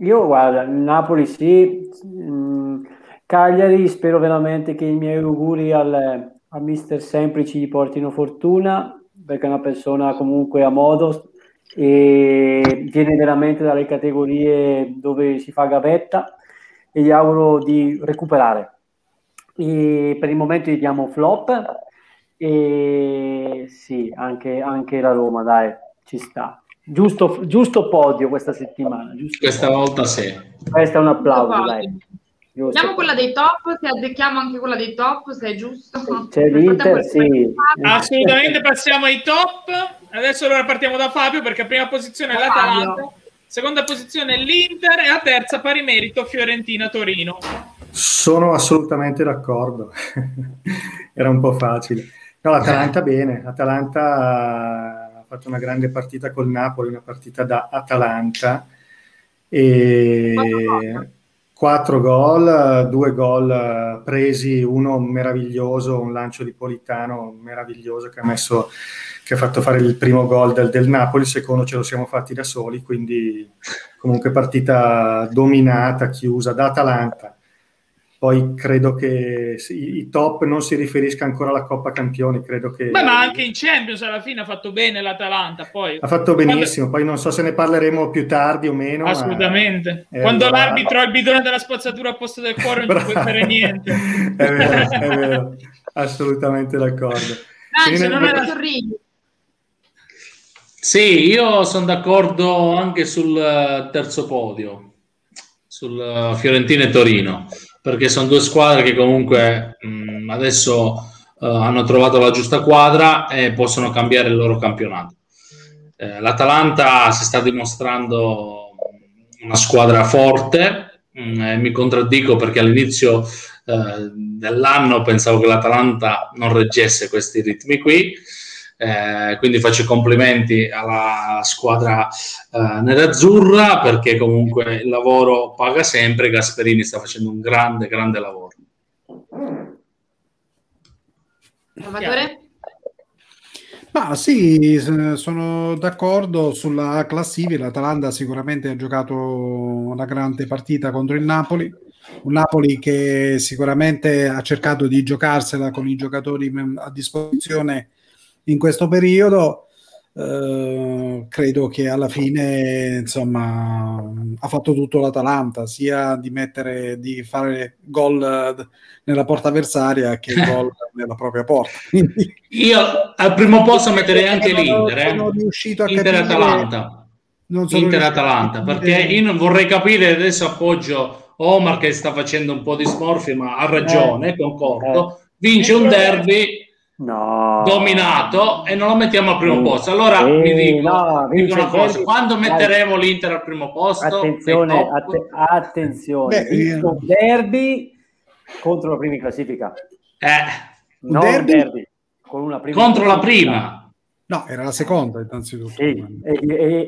Io guarda, Napoli sì, mm, Cagliari spero veramente che i miei auguri al, a mister Semplici gli portino fortuna perché è una persona comunque a modo e viene veramente dalle categorie dove si fa gavetta e gli auguro di recuperare. E per il momento gli diamo flop e sì, anche, anche la Roma, dai, ci sta. Giusto, giusto podio questa settimana. questa podio. volta sì. Questo è un applauso, dai. Vediamo quella dei top, se addecchiamo anche quella dei top, se è giusto. C'è l'Inter, sì. Assolutamente passiamo ai top. Adesso allora partiamo da Fabio perché prima posizione è l'Atalanta, seconda posizione l'Inter e a terza pari merito Fiorentina-Torino. Sono assolutamente d'accordo. Era un po' facile. No, l'Atalanta bene. L'Atalanta fatto una grande partita col Napoli, una partita da Atalanta. E quattro gol, due gol presi, uno meraviglioso, un lancio di Politano meraviglioso che ha, messo, che ha fatto fare il primo gol del, del, Napoli, il secondo ce lo siamo fatti da soli, quindi comunque partita dominata, chiusa da Atalanta. Poi credo che i top non si riferisca ancora alla Coppa Campioni, credo che... Beh, ma anche in Champions alla fine ha fatto bene l'Atalanta, poi... Ha fatto benissimo, poi non so se ne parleremo più tardi o meno. Assolutamente. Ma... Quando allora... l'arbitro ha il bidone della spazzatura a posto del cuore non ci puoi fare niente. è vero, è vero, assolutamente d'accordo. Anzi, non era Torrini. Sì, io sono d'accordo anche sul eh, terzo podio, sul eh, Fiorentina e Torino perché sono due squadre che comunque mh, adesso uh, hanno trovato la giusta quadra e possono cambiare il loro campionato. Eh, L'Atalanta si sta dimostrando una squadra forte mh, e mi contraddico perché all'inizio eh, dell'anno pensavo che l'Atalanta non reggesse questi ritmi qui eh, quindi faccio complimenti alla squadra eh, nerazzurra perché comunque il lavoro paga sempre. Gasperini sta facendo un grande, grande lavoro. Salvatore? Ma sì, sono d'accordo sulla classifica. L'Atalanta sicuramente ha giocato una grande partita contro il Napoli. Un Napoli che sicuramente ha cercato di giocarsela con i giocatori a disposizione in questo periodo. Eh, credo che alla fine insomma ha fatto tutto l'Atalanta sia di mettere di fare gol nella porta avversaria che gol nella propria porta io al primo posto metterei anche l'Inter eh. sono riuscito a Inter Atalanta Inter Atalanta perché io non vorrei capire adesso appoggio Omar che sta facendo un po' di smorfie ma ha ragione eh, concordo eh. vince un derby no. dominato e non lo mettiamo al primo sì. posto. Allora sì, mi dico, no, dico una cosa: quando metteremo dai. l'Inter al primo posto? Attenzione, att- attenzione, Beh, un derby contro la prima classifica. Eh, non derby? derby con una prima contro la prima. No, era la seconda innanzitutto. Sì, e, e,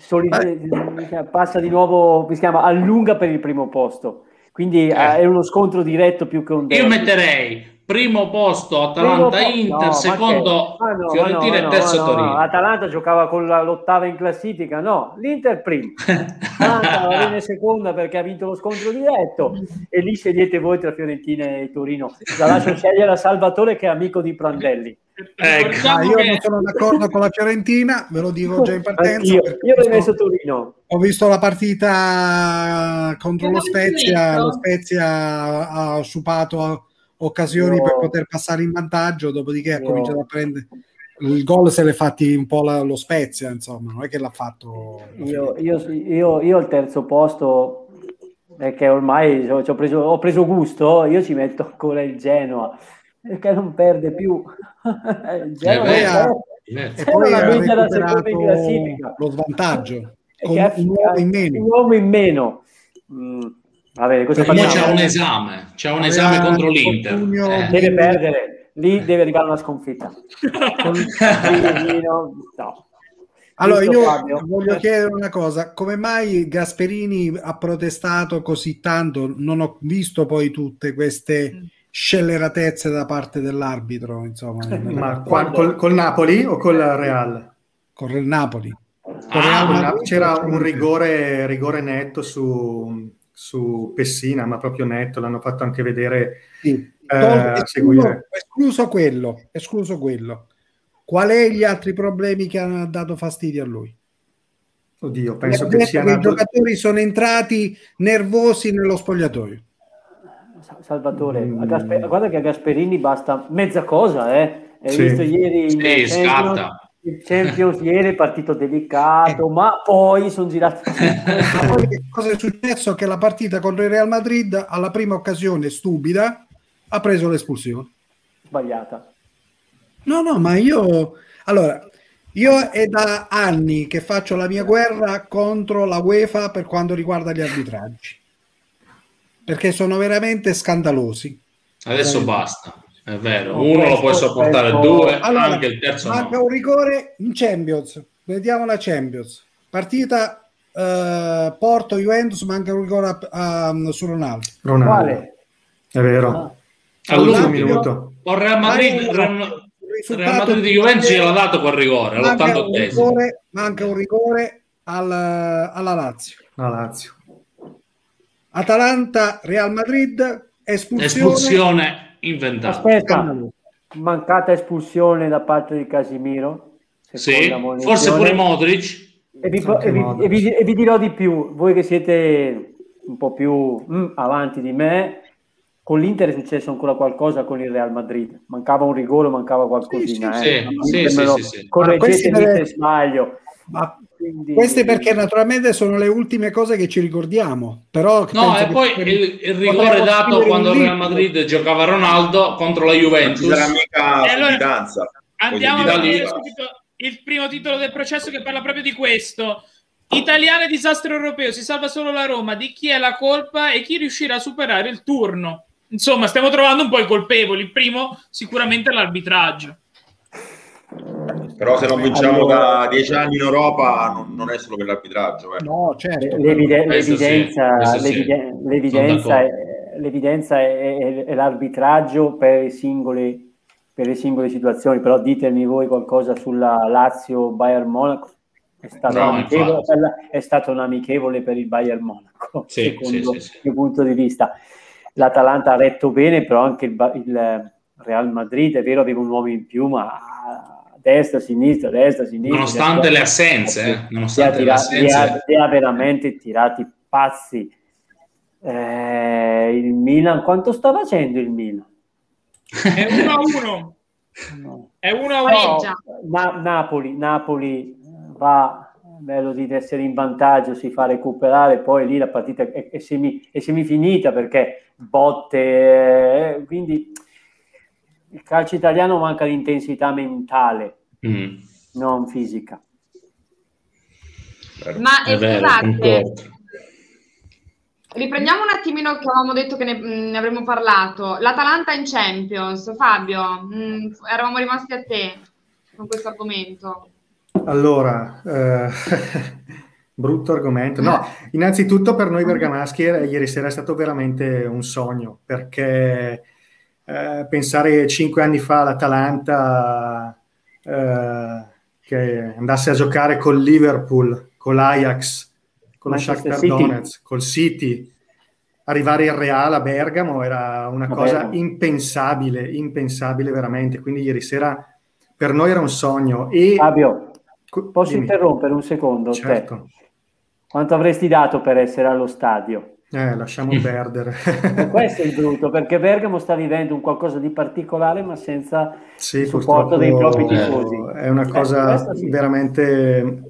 solid- passa di nuovo, si chiama allunga per il primo posto. Quindi eh. è uno scontro diretto più che un derby. Io metterei primo posto Atalanta-Inter, no, secondo ah, no, Fiorentina no, e terzo Torino. Atalanta giocava con la, l'ottava in classifica, no, l'Inter primo. Atalanta va bene seconda perché ha vinto lo scontro diretto e lì scegliete voi tra Fiorentina e Torino. La lascio scegliere a Salvatore che è amico di Prandelli. Ecco. Ah, io non sono d'accordo con la Fiorentina, ve lo dico già in partenza. Io, io ho messo Torino. Ho visto la partita contro lo Spezia, lo Spezia ha sciupato occasioni io... per poter passare in vantaggio, dopodiché ha cominciato a prendere il gol se l'è fatti un po' la, lo Spezia, insomma, non è che l'ha fatto. Io, io, io, io al terzo posto, perché ormai ho, ho, preso, ho preso gusto, io ci metto ancora il Genoa, perché non perde più. il Genoa, eh, e poi ha recuperato lo svantaggio con un uomo in meno. Un uomo in meno. Mm. Va bene, c'è un esame, c'è un esame contro l'Inter. Eh. Deve perdere, lì deve arrivare una sconfitta. no. Allora, io Fabio. voglio chiedere una cosa: come mai Gasperini ha protestato così tanto? Non ho visto poi tutte queste scelleratezze da parte dell'arbitro. Insomma, Ma qua, col, col, Napoli o col Real? Con il Napoli. Ah, c'era un rigore, rigore netto su, su, Pessina, ma proprio netto, l'hanno fatto anche vedere. Sì. Eh, escluso, escluso, quello, escluso quello. Qual è gli altri problemi che hanno dato fastidio a lui? Oddio, penso che siano... I giocatori sono entrati nervosi nello spogliatoio. Salvatore, mm. Gasper- guarda che a Gasperini basta mezza cosa, eh? Hai sì. visto ieri sì, Champions, il Champions ieri è partito delicato, eh. ma poi sono girati. cosa è successo? Che la partita contro il Real Madrid, alla prima occasione stupida, ha preso l'espulsione. Sbagliata. No, no, ma io... Allora, io è da anni che faccio la mia guerra contro la UEFA per quanto riguarda gli arbitraggi. Perché sono veramente scandalosi. Adesso eh. basta. È vero, no, uno lo puoi sopportare, due, allora, anche il terzo manca no. un rigore in Champions. Vediamo la Champions. Partita uh, Porto Juventus, manca un rigore a, a, su Ronaldo. Ronaldo. Quale? È vero. Ah. All'ultimo minuto. O Real Madrid, Real, Real Madrid di Juventus ce l'ha dato quel rigore all'88 manca un rigore al, alla Lazio. La Lazio. Atalanta Real Madrid espulsione, espulsione inventata. Aspetta, mancata espulsione da parte di Casimiro. Sì, forse pure Modric. E vi, e, vi, e, vi, e vi, dirò di più, voi che siete un po' più mm, avanti di me, con l'Inter è successo ancora qualcosa con il Real Madrid. Mancava un rigore, mancava qualcosina. Sì, eh. sì, sì, sì, sì, Correggetemi se sbaglio. Ma quindi... Queste perché naturalmente sono le ultime cose che ci ricordiamo. Però no, e poi il, il, rigore dato quando il Real Madrid giocava Ronaldo contro la Juventus. Non mica allora, Andiamo a vedere subito il primo titolo del processo che parla proprio di questo. Italiane disastro europeo, si salva solo la Roma. Di chi è la colpa e chi riuscirà a superare il turno? Insomma, stiamo trovando un po' i colpevoli. Il primo sicuramente l'arbitraggio. Però se non vinciamo allora... da dieci anni in Europa non, non è solo per l'arbitraggio. Eh. No, certo. L'evide- l'evidenza, sì, l'evide- sì. l'evidenza, è, l'evidenza è, è, è, l'arbitraggio per, i singoli, per le singole situazioni, però ditemi voi qualcosa sulla Lazio-Bayern Monaco. È stato, no, amichevole, è stato, un amichevole per il Bayern Monaco, sì, secondo il mio punto di vista. L'Atalanta ha retto bene, però anche il, il Real Madrid, è vero, aveva un uomo in più, ma destra, sinistra, destra, sinistra. Nonostante destra, le assenze, eh? nonostante li ha, le assenze. Li ha, li ha veramente tirati pazzi. Eh, il Milan, quanto sta facendo il Milan? È 1 a 1. No. È 1 a 1. Na- Napoli, Napoli va bello di essere in vantaggio, si fa recuperare, poi lì la partita è, è, semi, è semifinita perché botte, eh, quindi il calcio italiano manca di intensità mentale, mm. non fisica. Ma è scusate, riprendiamo un attimino che avevamo detto che ne, ne avremmo parlato. L'Atalanta in Champions, Fabio, mh, mm, eravamo rimasti a te con questo argomento. Allora, eh, brutto argomento. No, innanzitutto per noi bergamaschi ieri sera è stato veramente un sogno perché eh, pensare cinque anni fa all'Atalanta eh, che andasse a giocare col Liverpool, con l'Ajax, con Manchester lo Shakhtar Donetsk, col City, arrivare in Real a Bergamo era una a cosa impensabile, impensabile veramente. Quindi ieri sera per noi era un sogno. E... Fabio, posso Dimmi. interrompere un secondo? Certo. Te? Quanto avresti dato per essere allo stadio? Eh, lasciamo perdere. Questo è il brutto, perché Bergamo sta vivendo un qualcosa di particolare, ma senza sì, il supporto dei propri tifosi. È una eh, cosa eh, sì. veramente...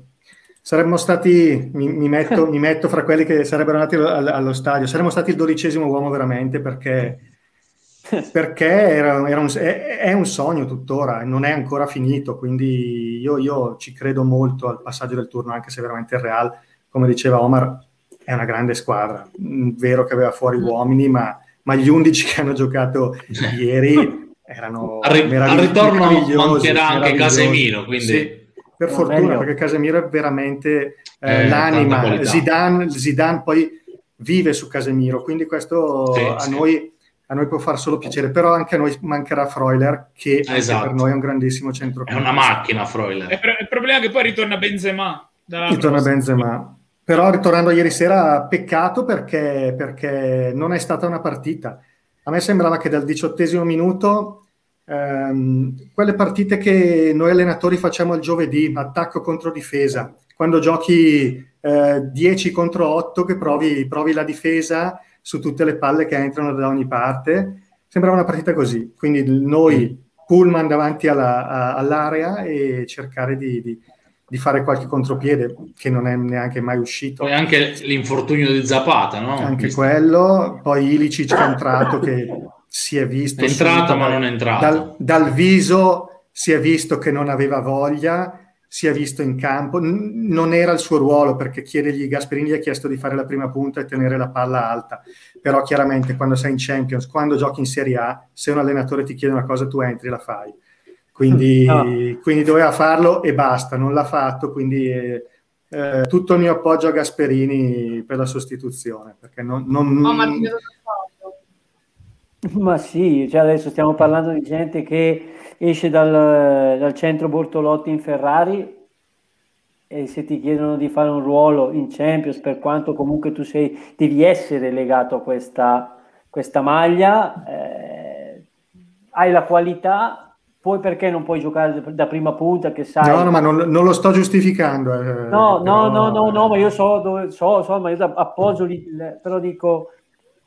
Saremmo stati, mi, mi, metto, mi, metto, fra quelli che sarebbero andati allo, allo stadio, saremmo stati il dodicesimo uomo veramente perché perché era, era un, è, è, un sogno tuttora, non è ancora finito, quindi io, io, ci credo molto al passaggio del turno, anche se veramente il Real, come diceva Omar, è una grande squadra. Mm, vero che aveva fuori mm. uomini, ma, ma gli 11 che hanno giocato ieri erano al, ri- al ritorno mancherà anche Casemiro, quindi... Sì, per fortuna, meglio. perché Casemiro è veramente eh, eh, l'anima. Zidane, Zidane poi vive su Casemiro, quindi questo sì, a sì. noi a noi può far solo piacere, però anche a noi mancherà Freuler, che esatto. per noi è un grandissimo centro. È una macchina Freuler. Il problema è che poi ritorna Benzema. Ritorna Benzema. Però ritornando ieri sera, peccato perché, perché, non è stata una partita. A me sembrava che dal diciottesimo minuto, ehm, quelle partite che noi allenatori facciamo il giovedì, attacco contro difesa, quando giochi eh, 10 contro 8 che provi, provi la difesa su tutte le palle che entrano da ogni parte. Sembrava una partita così, quindi noi pullman davanti alla, a, all'area e cercare di, di, di, fare qualche contropiede che non è neanche mai uscito. Poi anche l'infortunio di Zapata, no? Anche Visto. quello, poi Ilicic è entrato che si è visto... È entrato ma non è entrato. Dal, dal viso si è visto che non aveva voglia si è visto in campo, N- non era il suo ruolo perché chiedegli, Gasperini gli ha chiesto di fare la prima punta e tenere la palla alta, però chiaramente quando sei in Champions, quando giochi in Serie A, se un allenatore ti chiede una cosa tu entri e la fai. Quindi, no. quindi doveva farlo e basta, non l'ha fatto, quindi eh, eh, tutto il mio appoggio a Gasperini per la sostituzione. Perché non, non... No, ma, ma sì, cioè adesso stiamo parlando di gente che esce dal, dal centro Bortolotti in Ferrari e se ti chiedono di fare un ruolo in Champions, per quanto comunque tu sei, devi essere legato a questa, questa maglia, eh, hai la qualità, poi perché non puoi giocare da prima punta che sai... No, no ma non, non lo sto giustificando. Eh, no, però... no, no, no, no, ma io so dove, so, so ma io appoggio, lì, però dico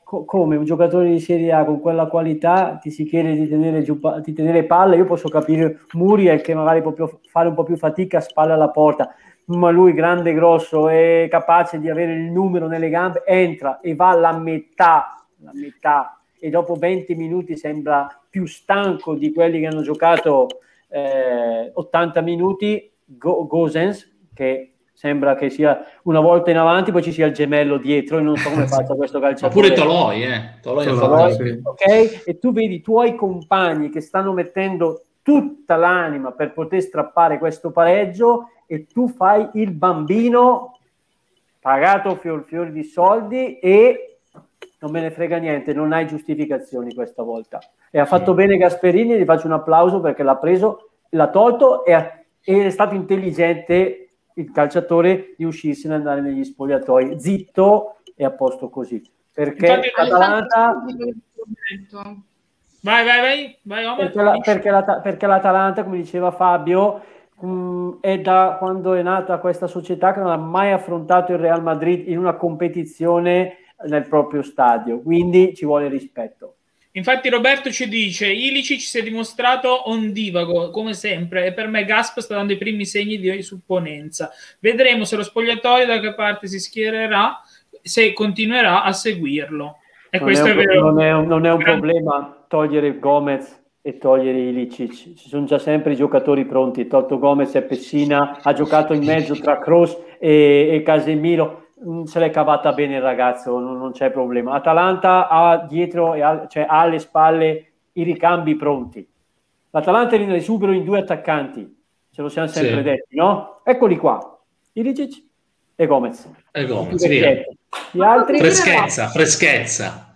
co- come un giocatore di Serie A con quella qualità ti si chiede di tenere, giù, di tenere palla, io posso capire Muriel che magari può fare un po' più fatica a spalle alla porta, ma lui grande, grosso e capace di avere il numero nelle gambe, entra e va alla metà, la metà e dopo 20 minuti sembra più stanco di quelli che hanno giocato eh, 80 minuti, Go- Gosens, che sembra che sia una volta in avanti, poi ci sia il gemello dietro e non so come faccia questo calciatore. Oppure Toloi, eh. Toloi, Toloi sì. ok? E tu vedi i tuoi compagni che stanno mettendo tutta l'anima per poter strappare questo pareggio e tu fai il bambino pagato fior fiori di soldi e non me ne frega niente, non hai giustificazioni questa volta. E ha fatto bene Gasperini, gli faccio un applauso perché l'ha preso, l'ha tolto e è stato intelligente il calciatore di uskirsene e andare negli spogliatoi. Zitto e a posto così. Perché Infatti, l'Atalanta vai vai vai, vai perché, la, perché, la, perché, l'Atalanta come diceva Fabio mh, mm, è da quando è nata questa società che non ha mai affrontato il Real Madrid in una competizione nel proprio stadio quindi ci vuole rispetto Infatti Roberto ci dice Ilicic si è dimostrato ondivago come sempre e per me Gasp sta dando i primi segni di supponenza. Vedremo se lo spogliatoio da che parte si schiererà, se continuerà a seguirlo. E non questo è, un, è vero. Non è un, non è un problema togliere Gomez e togliere Ilicic. Ci sono già sempre i giocatori pronti. Tolto Gomez e Pessina ha giocato in mezzo tra Kroos e, e Casemiro se l'è cavata bene il ragazzo, non, non c'è problema. Atalanta ha dietro, ha, cioè ha alle spalle i ricambi pronti. L'Atalanta è in esubero in due attaccanti, ce lo siamo sempre sì. detti, no? Eccoli qua, Ilicic e Gomez. E Gomez, Gli altri... Freschezza, freschezza.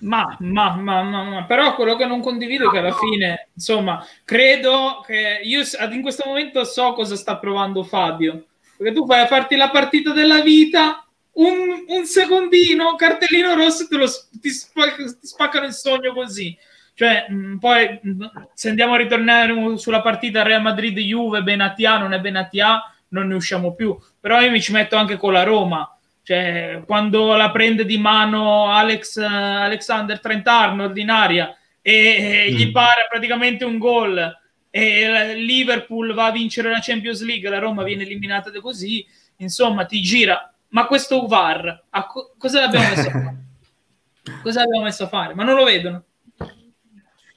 Ma, ma, ma, ma, ma, però quello che non condivido è che alla fine, insomma, credo che io in questo momento so cosa sta provando Fabio perché tu fai a farti la partita della vita, un, un secondino, cartellino rosso, te lo, ti, spac- ti spaccano il sogno così. Cioè, mh, mm, poi mh, se andiamo a ritornare sulla partita Real Madrid-Juve, Benatia non è Benatia, non ne usciamo più. Però io mi ci metto anche con la Roma. Cioè, quando la prende di mano Alex, uh, Alexander Trent Arnold in aria e, e mm. gli pare praticamente un gol e Liverpool va a vincere la Champions League, la Roma viene eliminata da così, insomma ti gira. Ma questo VAR, co- cosa l'abbiamo messo? Cosa abbiamo messo a fare? Ma non lo vedono.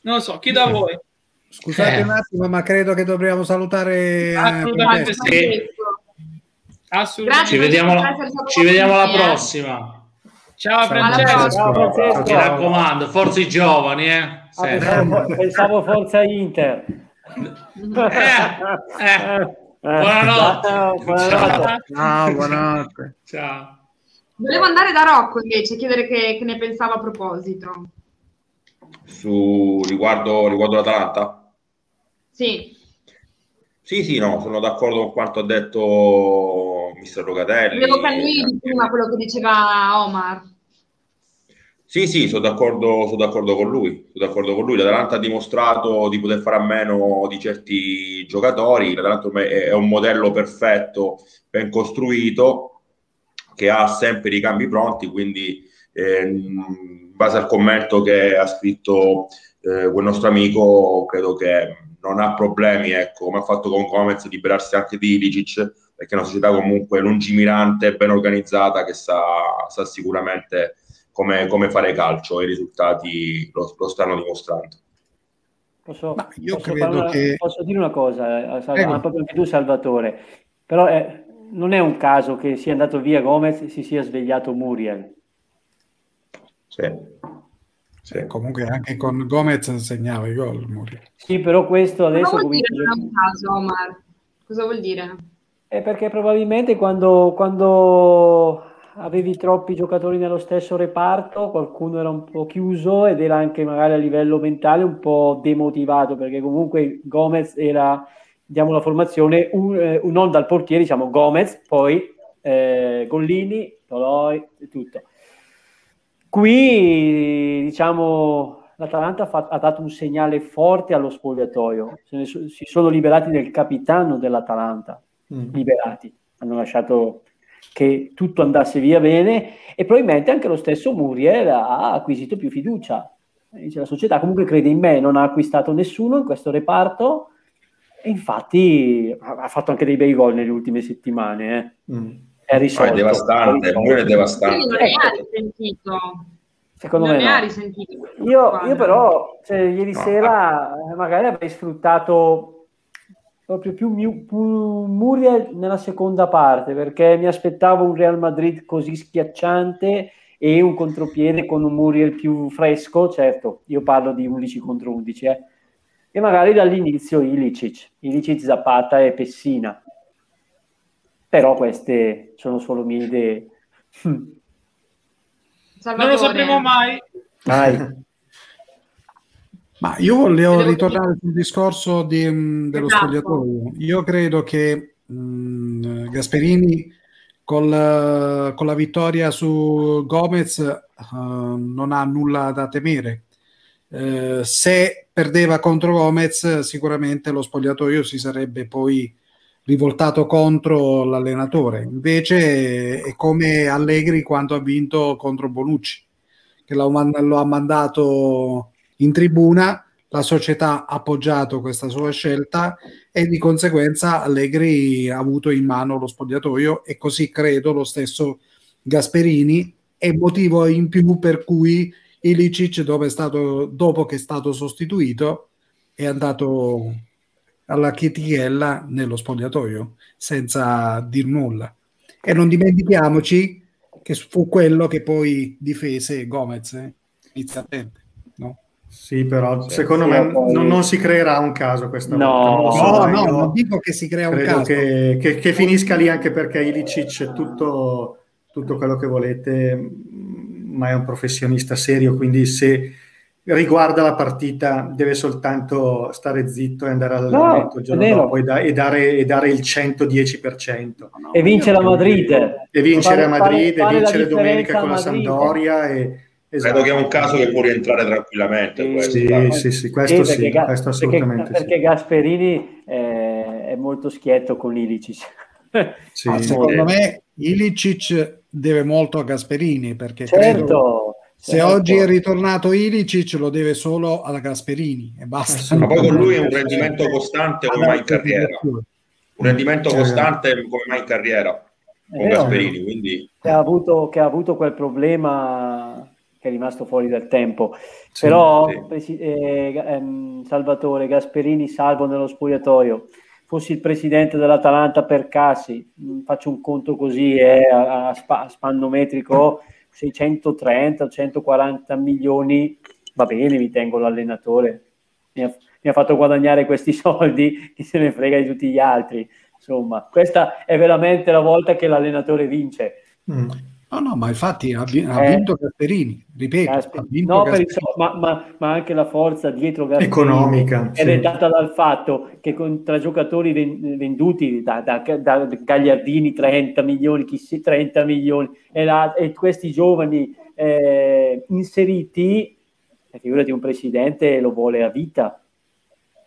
Non lo so, chiedo a voi. Scusate eh. un attimo, ma credo che dobbiamo salutare. Assolutamente sì. Assolutamente. Ci vediamo, ci vediamo alla prossima. Ciao Francesco. Ciao, Francesco. Mi raccomando, forza i giovani. Eh. Pensavo, pensavo forza Inter. Eh, eh. Buonanotte. Ciao, buonanotte. Ciao, buonanotte. Ciao. Volevo andare da Rocco invece, chiedere che, che ne pensava a proposito. Su riguardo, riguardo l'Atalanta? Sì. Sì, sì, no, sono d'accordo con quanto ha detto mister Locatelli. Volevo prima quello che diceva Omar. Sì, sì, sono d'accordo, sono d'accordo con lui. Sono d'accordo con lui. L'Atalanta ha dimostrato di poter fare a meno di certi giocatori. L'Atalanta è un modello perfetto, ben costruito, che ha sempre i ricambi pronti. Quindi, eh, in base al commento che ha scritto eh, quel nostro amico, credo che non ha problemi, ecco, come ha fatto con Gomez, liberarsi anche di Ilicic, perché è una società comunque lungimirante, ben organizzata, che sa, sa sicuramente come, come, fare calcio e i risultati lo, lo stanno dimostrando. Posso, posso, una, che... posso, dire una cosa, eh, ah, proprio anche tu Salvatore, però è, non è un caso che sia andato via Gomez e si sia svegliato Muriel. Sì. Sì, comunque anche con Gomez segnava i gol. Muriel. Sì, però questo adesso... Cosa vuol dire non è un caso, Omar? Cosa vuol dire? È perché probabilmente quando, quando avevi troppi giocatori nello stesso reparto, qualcuno era un po' chiuso ed era anche magari a livello mentale un po' demotivato perché comunque Gomez era, diamo la formazione, un, eh, non dal portiere, diciamo Gomez, poi eh, Gollini, Toloi e tutto. Qui, diciamo, l'Atalanta ha, fatto, ha, dato un segnale forte allo spogliatoio. So, si sono liberati del capitano dell'Atalanta, mm. liberati. Hanno lasciato che tutto andasse via bene e probabilmente anche lo stesso Muriel ha acquisito più fiducia. Dice, la società comunque crede in me, non ha acquistato nessuno in questo reparto e infatti ha fatto anche dei bei gol nelle ultime settimane. Eh. Mm è risolto. è devastante, è, è devastante. non ne ha risentito. Secondo non me no. risentito. Io, io però cioè, ieri no. sera eh, magari avrei sfruttato proprio più, più Muriel nella seconda parte perché mi aspettavo un Real Madrid così schiacciante e un contropiede con un Muriel più fresco, certo, io parlo di 11 contro 11, eh. e magari dall'inizio Ilicic, Ilicic, Zapata e Pessina però queste sono solo mie idee. Non lo sapremo mai. mai. Ma io volevo ritornare sul discorso di, dello esatto. spogliatoio. Io credo che mh, Gasperini col, con la vittoria su Gomez uh, non ha nulla da temere. Uh, se perdeva contro Gomez, sicuramente lo spogliatoio si sarebbe poi rivoltato contro l'allenatore. Invece è come Allegri quando ha vinto contro Bonucci, che lo ha mandato in tribuna, la società ha appoggiato questa sua scelta e di conseguenza Allegri ha avuto in mano lo spogliatoio e così credo lo stesso Gasperini è motivo in più per cui Ilicic dopo, stato, dopo che è stato sostituito è andato alla chetichella nello spogliatoio senza dir nulla. E non dimentichiamoci che fu quello che poi difese Gomez eh, inizialmente. No? Sì, però secondo sì, me poi... non, non, si creerà un caso questa no, volta. No, no, non dico che si crea un caso. Che, che, che, finisca lì anche perché Ilicic tutto, tutto quello che volete, ma è un professionista serio, quindi se riguarda la partita deve soltanto stare zitto e andare all'allenamento no, il giorno dopo e, da, e, dare, e, dare, il 110%. No, e vincere a Madrid. E vincere a Madrid, e vincere domenica con la Sampdoria. E, esatto. Credo che è un caso che può rientrare tranquillamente. Sì, questo, sì, sì, sì, questo sì, perché, questo assolutamente perché, perché Gasperini è, è, molto schietto con Ilicic. Sì. Ah, secondo me Ilicic deve molto a Gasperini perché certo. credo se certo. oggi è ritornato Ilicic lo deve solo alla Gasperini e basta. Ma poi con lui è un rendimento costante come mai in carriera. Un rendimento costante come mai in carriera con Gasperini. Quindi... Che, ha avuto, che ha avuto quel problema che è rimasto fuori dal tempo. Sì, Però, sì. Eh, ehm, Salvatore Gasperini, salvo nello spogliatoio. Fossi il presidente dell'Atalanta per Cassi, mm, faccio un conto così eh, a, a, sp- a spanno metrico, 630, 140 milioni, va bene, mi tengo l'allenatore. Mi ha, mi ha fatto guadagnare questi soldi, chi se ne frega di tutti gli altri. Insomma, questa è veramente la volta che l'allenatore vince. Mm. No, no, ma infatti ha, ha eh, vinto Gasperini, ripeto. Gasper- ha vinto no, Gasperini. Il, ma, ma, ma, anche la forza dietro Gasperini economica è sì. data dal fatto che con, tra giocatori venduti da, da, da, Gagliardini 30 milioni, chissà 30 milioni, e, la, e questi giovani eh, inseriti, la figura di un presidente lo vuole a vita.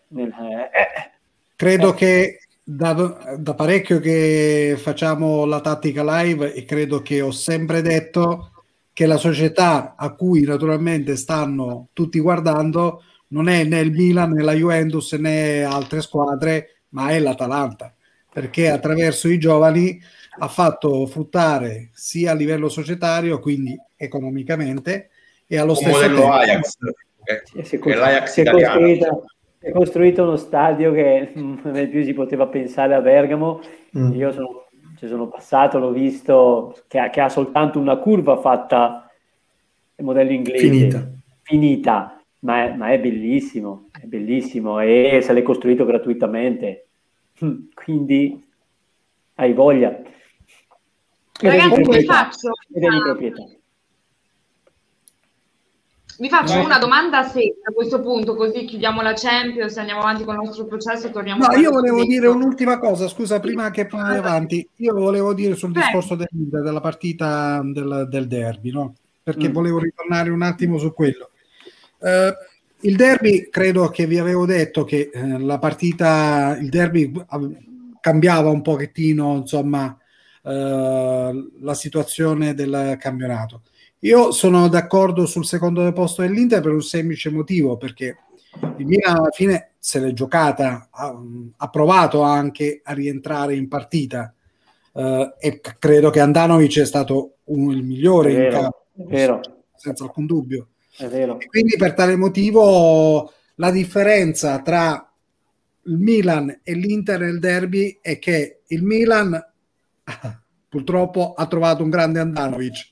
Nel, eh, Credo eh. che da, da, parecchio che facciamo la tattica live e credo che ho sempre detto che la società a cui naturalmente stanno tutti guardando non è né il Milan né la Juventus né altre squadre, ma è l'Atalanta, perché attraverso i giovani ha fatto fruttare sia a livello societario, quindi economicamente, e allo Come stesso tempo Ajax, che, è l'Ajax italiano è costruito uno stadio che mai più si poteva pensare a Bergamo. Mm. Io sono, ci sono passato, l'ho visto, che ha, che ha soltanto una curva fatta il modello inglese. Finita. Finita, ma è, ma è bellissimo, è bellissimo e se l'è costruito gratuitamente. Quindi hai voglia. Ragazzi, vi faccio... Ed è di proprietà. Vi faccio Beh. una domanda secca a questo punto, così chiudiamo la Champions, andiamo avanti con il nostro processo e torniamo. No, io volevo dire un'ultima cosa, scusa, prima che vai avanti, io volevo dire sul Beh. discorso del, della partita del, del derby, no? Perché mm. volevo ritornare un attimo su quello. Uh, il derby, credo che vi avevo detto che eh, la partita, il derby cambiava un pochettino, insomma, eh, la situazione del campionato. Io sono d'accordo sul secondo posto dell'Inter per un semplice motivo, perché il Milan alla fine se l'è giocata, ha, ha provato anche a rientrare in partita. Uh, e credo che Andanovic è stato un, il migliore vero, in campo, senza alcun dubbio. quindi per tale motivo la differenza tra il Milan e l'Inter nel derby è che il Milan purtroppo ha trovato un grande Andanovic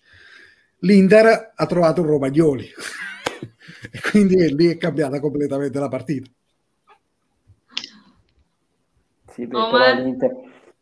l'Inter ha trovato un Romagnoli e quindi lì è cambiata completamente la partita. Sì, beh, oh, però l'Inter,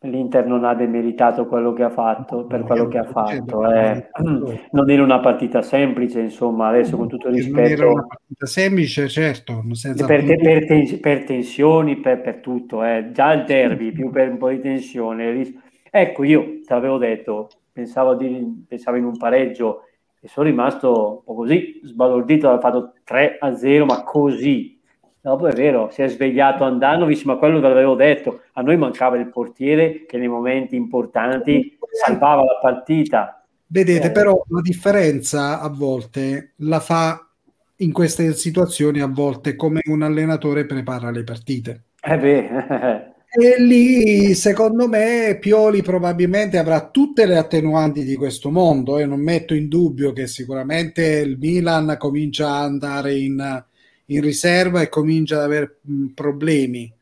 l'Inter, non ha demeritato quello che ha fatto per quello che ha fatto. Eh. Non era una partita semplice, insomma, adesso con tutto il rispetto. Non era una partita semplice, certo. Per, te, per, ten, per, tensioni, per, per tutto. Eh. Già il derby, più per un po' di tensione. Ecco, io ti avevo detto, pensavo, di, pensavo in un pareggio e sono rimasto un po' così sbalordito, ha fatto 3 a 0, ma così. Dopo è vero, si è svegliato Andanovic, ma quello ve l'avevo detto, a noi mancava il portiere che nei momenti importanti salvava la partita. Vedete, eh. però la differenza a volte la fa in queste situazioni a volte come un allenatore prepara le partite. Eh beh, E lì, secondo me, Pioli probabilmente avrà tutte le attenuanti di questo mondo. E non metto in dubbio che sicuramente il Milan comincia a andare in, in riserva e comincia ad avere problemi.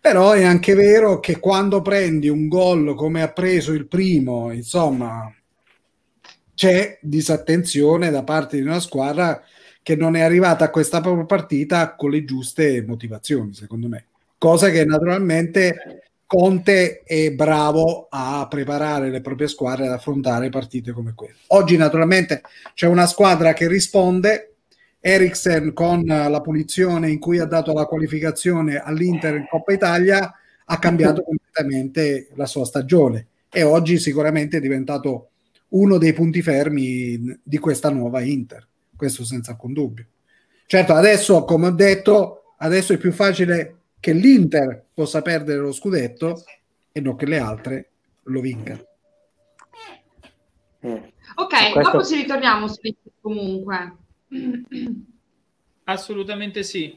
Però è anche vero che quando prendi un gol come ha preso il primo, insomma, c'è disattenzione da parte di una squadra che non è arrivata a questa partita con le giuste motivazioni, secondo me cosa che naturalmente Conte è bravo a preparare le proprie squadre ad affrontare partite come quelle. Oggi naturalmente c'è una squadra che risponde, Eriksen con la punizione in cui ha dato la qualificazione all'Inter in Coppa Italia ha cambiato completamente la sua stagione e oggi sicuramente è diventato uno dei punti fermi di questa nuova Inter, questo senza alcun dubbio. Certo, adesso come ho detto, adesso è più facile che l'Inter possa perdere lo scudetto e non che le altre lo vincano. Eh. Ok, questo... dopo ci ritorniamo su comunque. Assolutamente sì.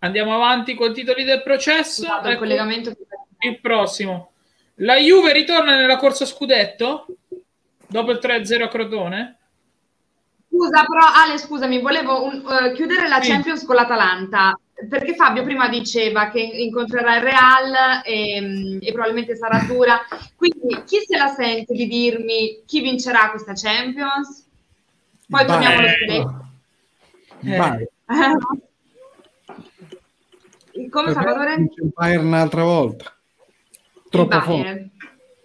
Andiamo avanti con i titoli del processo. Esatto, ecco, collegamento... Il prossimo. La Juve ritorna nella corsa scudetto dopo il 3-0 a Crotone? scusa, però Ale, scusami, volevo un, uh, chiudere la sì. Champions con l'Atalanta perché Fabio prima diceva che incontrerà il Real e, e, probabilmente sarà dura. Quindi chi se la sente di dirmi chi vincerà questa Champions? Poi Beh, torniamo allo scudetto. Eh. Come Salvatore? Il Bayern un'altra volta. Troppo forte.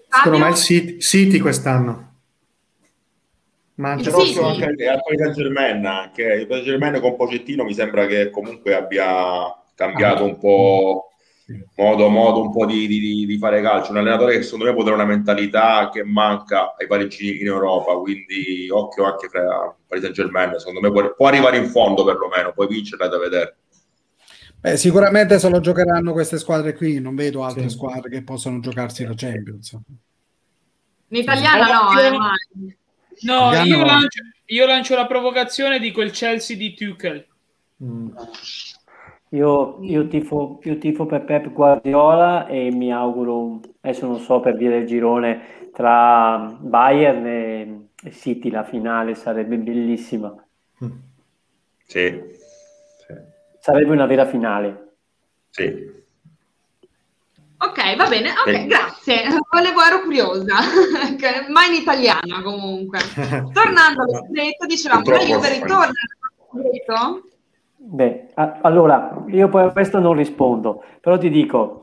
Secondo me il City, City quest'anno. Manchester sì, sì. anche al Paris Saint Germain anche il Paris Germain con Pocettino mi sembra che comunque abbia cambiato un po' modo, modo un po' di, di, di, fare calcio un allenatore che secondo me può avere una mentalità che manca ai parigini in Europa quindi occhio anche fra Paris Saint Germain secondo me può, può, arrivare in fondo perlomeno poi vincerla da vedere Beh, sicuramente se lo giocheranno queste squadre qui non vedo altre sì. squadre che possano giocarsi la Champions in italiana no, eh, No, io lancio, io lancio, la provocazione di quel Chelsea di Tuchel. Mm. Io, io, tifo, io tifo per Pep Guardiola e mi auguro, adesso non so per via del girone, tra Bayern e, e City la finale sarebbe bellissima. Sì. sì. Sarebbe una vera finale. Sì. Ok, va bene, ok, eh. grazie. Volevo, ero curiosa, ma in italiana comunque. Tornando allo scudetto, dicevamo, Juve ritorna allo Beh, a- allora, io poi a questo non rispondo, però ti dico,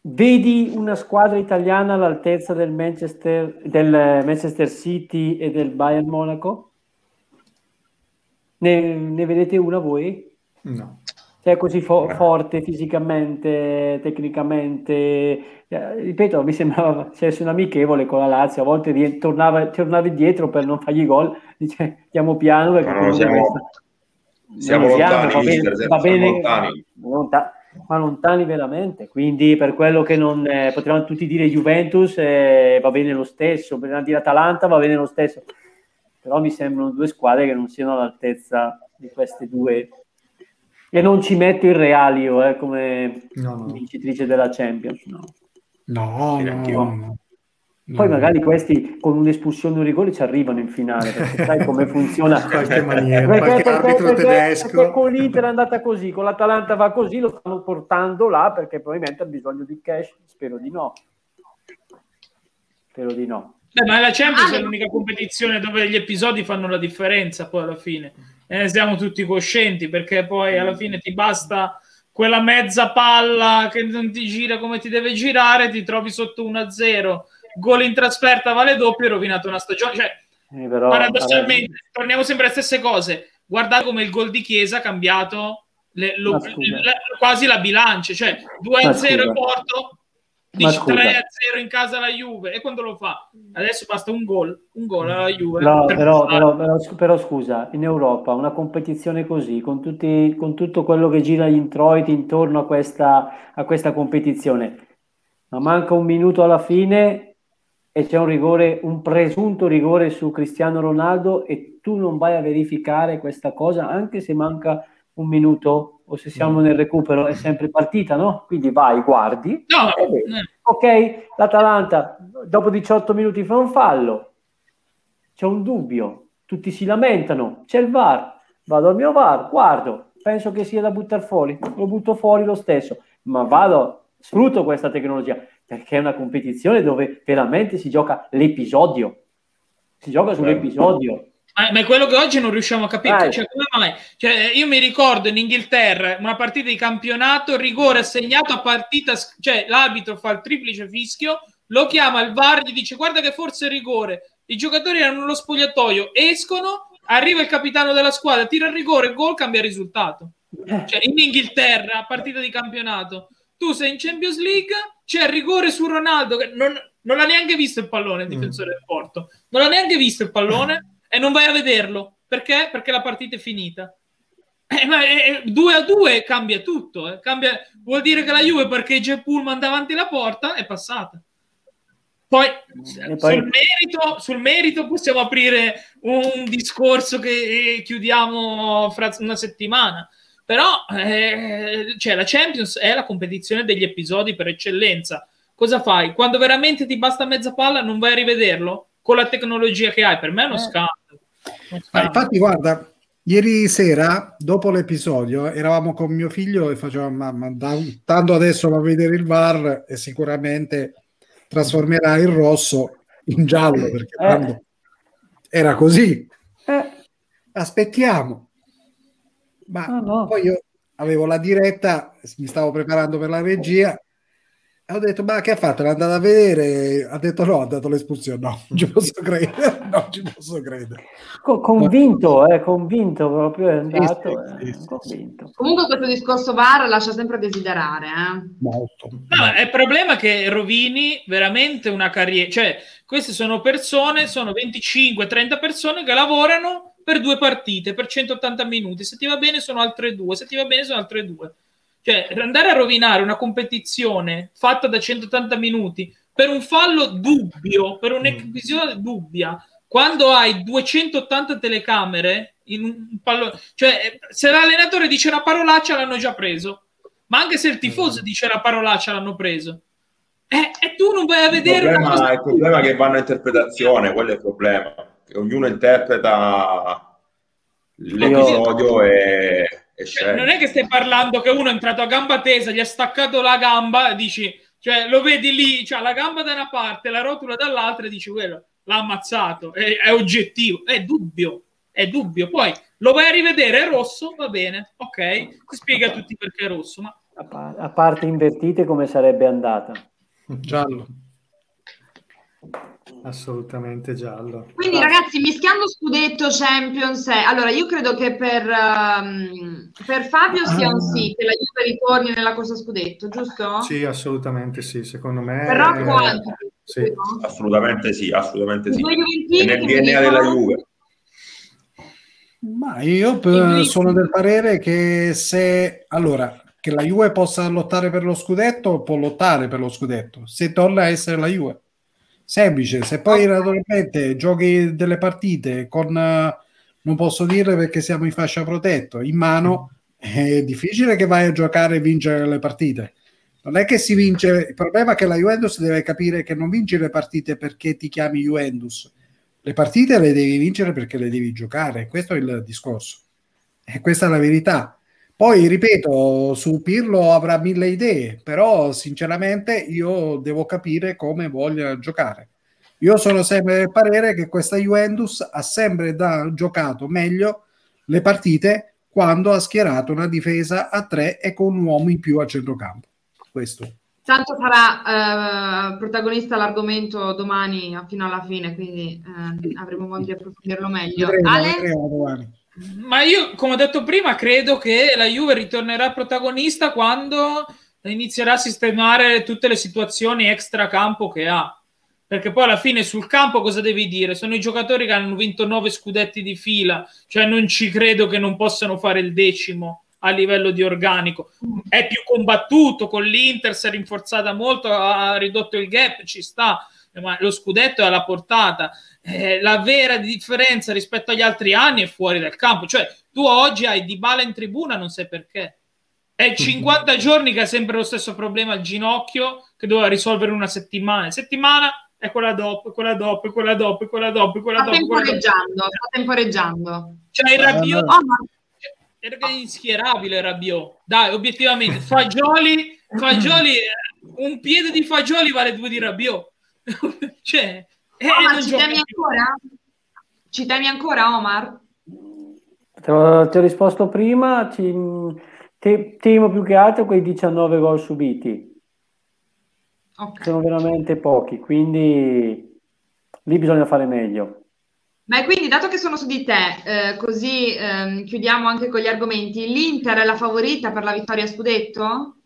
vedi una squadra italiana all'altezza del Manchester, del Manchester City e del Bayern Monaco? Ne, ne vedete una voi? No cioè così fo- forte fisicamente, tecnicamente. Eh, ripeto, mi sembrava essere un amichevole con la Lazio, a volte rie- tornava, tornava indietro per non fargli gol, dice andiamo piano perché no, siamo, siamo lontani, va bene, va bene lontani. Lonta- ma lontani veramente, quindi per quello che non eh, potevamo tutti dire Juventus eh, va bene lo stesso, per dire Atalanta va bene lo stesso, però mi sembrano due squadre che non siano all'altezza di queste due e non ci metto il Real io eh, come no, no. vincitrice della Champions. No, no, no, no. Poi magari questi con un'espulsione o un rigore ci arrivano in finale, perché sai come funziona. in qualche maniera, perché, qualche perché, arbitro perché, tedesco. Perché con l'Inter è andata così, con l'Atalanta va così, lo stanno portando là perché probabilmente ha bisogno di cash, spero di no. Spero di no. Beh, ma la Champions ah, è l'unica competizione dove gli episodi fanno la differenza poi alla fine ne siamo tutti coscienti perché poi alla fine ti basta quella mezza palla che non ti gira come ti deve girare, ti trovi sotto 1-0, gol in trasferta vale doppio e rovinato una stagione. Cioè, eh, però, paradossalmente, vabbè. torniamo sempre alle stesse cose. Guardate come il gol di Chiesa ha cambiato le, lo, la, quasi la bilancia, cioè 2-0 e Porto, Dici 3 a 0 in casa la Juve e quando lo fa? Adesso basta un gol, un gol alla Juve. No, per però, però, però, però, scusa, in Europa una competizione così, con, tutti, con tutto quello che gira gli introiti intorno a questa, a questa competizione, ma manca un minuto alla fine e c'è un rigore, un presunto rigore su Cristiano Ronaldo e tu non vai a verificare questa cosa anche se manca un minuto o se siamo nel recupero è sempre partita, no? Quindi vai, guardi. No, ok, l'Atalanta dopo 18 minuti fa un fallo, c'è un dubbio, tutti si lamentano, c'è il VAR, vado al mio VAR, guardo, penso che sia da buttare fuori, lo butto fuori lo stesso, ma vado, sfrutto questa tecnologia perché è una competizione dove veramente si gioca l'episodio, si gioca sull'episodio ma, ma, è quello che oggi non riusciamo a capire. Cioè, cioè, io mi ricordo in Inghilterra una partita di campionato, rigore assegnato a partita, cioè l'arbitro fa il triplice fischio, lo chiama il VAR, gli dice guarda che forse è rigore. I giocatori erano nello spogliatoio, escono, arriva il capitano della squadra, tira il rigore, gol, cambia risultato. Eh. Cioè, in Inghilterra, partita di campionato, tu sei in Champions League, c'è il rigore su Ronaldo, che non, non l'ha neanche visto il pallone, il mm. difensore mm. del Porto. Non l'ha neanche visto il pallone e non vai a vederlo. Perché? Perché la partita è finita. Eh, ma eh, 2 a 2 cambia tutto. Eh. Cambia, vuol dire che la Juve perché J. Pullman davanti alla porta è passata. Poi, poi... Sul, merito, sul, merito, possiamo aprire un discorso che eh, chiudiamo fra una settimana. Però eh, cioè, la Champions è la competizione degli episodi per eccellenza. Cosa fai? Quando veramente ti basta mezza palla non vai a rivederlo? Con la tecnologia che hai, per me è uno eh. scandalo. Ma infatti, guarda, ieri sera, dopo l'episodio, eravamo con mio figlio e facevamo, mamma, tanto adesso va a vedere il VAR e sicuramente trasformerà il rosso in giallo, perché eh. era così. Eh. Aspettiamo. Ma oh, no. poi io avevo la diretta, mi stavo preparando per la regia ho detto, ma che ha fatto? L'è andata a vedere? Ha detto no, ha dato l'espulsione. No, non ci posso credere. No, ci posso credere. Co- convinto, eh, convinto proprio è andato. Sì, sì, sì, convinto. Comunque questo discorso VAR lascia sempre a desiderare. Eh? Molto. No, è il problema che rovini veramente una carriera. Cioè, queste sono persone, sono 25-30 persone che lavorano per due partite, per 180 minuti. Se ti va bene sono altre due, se ti va bene sono altre due. Cioè, andare a rovinare una competizione fatta da 180 minuti per un fallo dubbio, per un'equisizione dubbia, quando hai 280 telecamere in un pallone, cioè se l'allenatore dice una parolaccia l'hanno già preso, ma anche se il tifoso mm. dice una parolaccia l'hanno preso. Eh, e tu non vai a vedere. Il problema, il problema è che vanno a interpretazione, quello è il problema. Che ognuno interpreta l'episodio Io... e cioè, non è che stai parlando che uno è entrato a gamba tesa, gli ha staccato la gamba e dici, cioè lo vedi lì, cioè la gamba da una parte, la rotula dall'altra e dici quello l'ha ammazzato, è, è oggettivo, è dubbio, è dubbio. Poi lo vai a rivedere, è rosso, va bene, ok, ti spiega a tutti perché è rosso. Ma... A parte invertite come sarebbe andata? Giallo. Assolutamente giallo. Quindi ragazzi, mischiando scudetto Champions, eh, allora io credo che per, um, per Fabio sia un sì, che la Juve ritorni nella corsa scudetto, giusto? Sì, assolutamente sì, secondo me. Per Rocco anche. Sì. Assolutamente sì, assolutamente sì. E nel DNA della Juve. Ma io per, sono del parere che se allora che la Juve possa lottare per lo scudetto, può lottare per lo scudetto, se torna a essere la Juve semplice. Se poi naturalmente giochi delle partite con, non posso dire perché siamo in fascia protetto, in mano, è difficile che vai a giocare e vincere le partite. Non è che si vince, il problema è che la Juventus deve capire che non vince le partite perché ti chiami Juventus. Le partite le devi vincere perché le devi giocare, questo è il discorso. E questa è la verità. Poi, ripeto, su Pirlo avrà mille idee, però sinceramente io devo capire come voglia giocare. Io sono sempre del parere che questa Juventus ha sempre da, giocato meglio le partite quando ha schierato una difesa a tre e con un uomo in più a centrocampo. Questo. Tanto sarà eh, protagonista l'argomento domani fino alla fine, quindi eh, avremo modo di approfondirlo meglio. Vedremo, Ale? Vedremo domani. Ma io, come ho detto prima, credo che la Juve ritornerà protagonista quando inizierà a sistemare tutte le situazioni extracampo che ha. Perché poi alla fine sul campo cosa devi dire? Sono i giocatori che hanno vinto nove scudetti di fila, cioè non ci credo che non possano fare il decimo a livello di organico. È più combattuto con l'Inter, si è rinforzata molto, ha ridotto il gap, ci sta, ma lo scudetto è alla portata eh, la vera differenza rispetto agli altri anni è fuori dal campo. Cioè, tu oggi hai Di Bala in tribuna, non sai perché. È 50 giorni che ha sempre lo stesso problema al ginocchio che doveva risolvere una settimana. Settimana è quella dopo, quella dopo, quella dopo, quella dopo, quella sta dopo. Temporeggiando, sta temporeggiando. Cioè, il Rabiot... Oh, ma... Era inschierabile Rabiot. Dai, obiettivamente, Fagioli, Fagioli, un piede di Fagioli vale due di Rabiot. cioè, eh, Omar, ci temi ancora? Ci temi ancora, Omar? Ti ho, ti ho risposto prima, ti, ti, temo più che altro quei 19 gol subiti. Okay. Sono veramente pochi, quindi lì bisogna fare meglio. Ma quindi, dato che sono su di te, eh, così eh, chiudiamo anche con gli argomenti, l'Inter è la favorita per la vittoria a scudetto?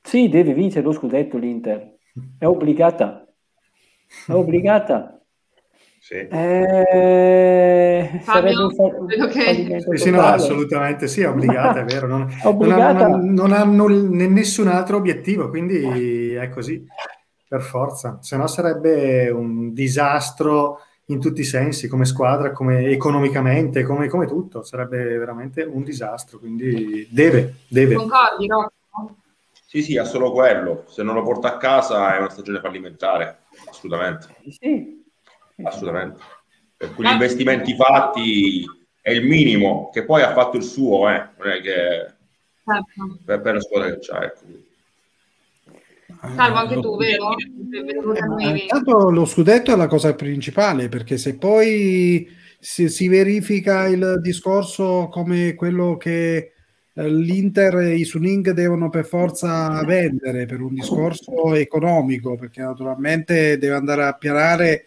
Sì, deve vincere lo scudetto l'Inter, è obbligata. Obbligata. Sì. Eh, Fabio, un che... sì, sì, no, assolutamente sì, è obbligata, è vero. Non, obbligata. non, non hanno nessun altro obiettivo, quindi è così, per forza. Se no sarebbe un disastro in tutti i sensi, come squadra, come economicamente, come, come tutto. Sarebbe veramente un disastro, quindi deve, deve. Concordi, no? Sì, sì, è solo quello. Se non lo porta a casa è una stagione fallimentare assolutamente. Sì. Assolutamente. per cui gli investimenti fatti è il minimo, che poi ha fatto il suo, eh. non è che certo. per, per la squadra che c'ha. Ecco. Salvo anche tu, vero? Eh, intanto lo scudetto è la cosa principale, perché se poi si, si verifica il discorso come quello che eh, l'Inter e i Suning devono per forza vendere per un discorso economico, perché naturalmente deve andare a pianare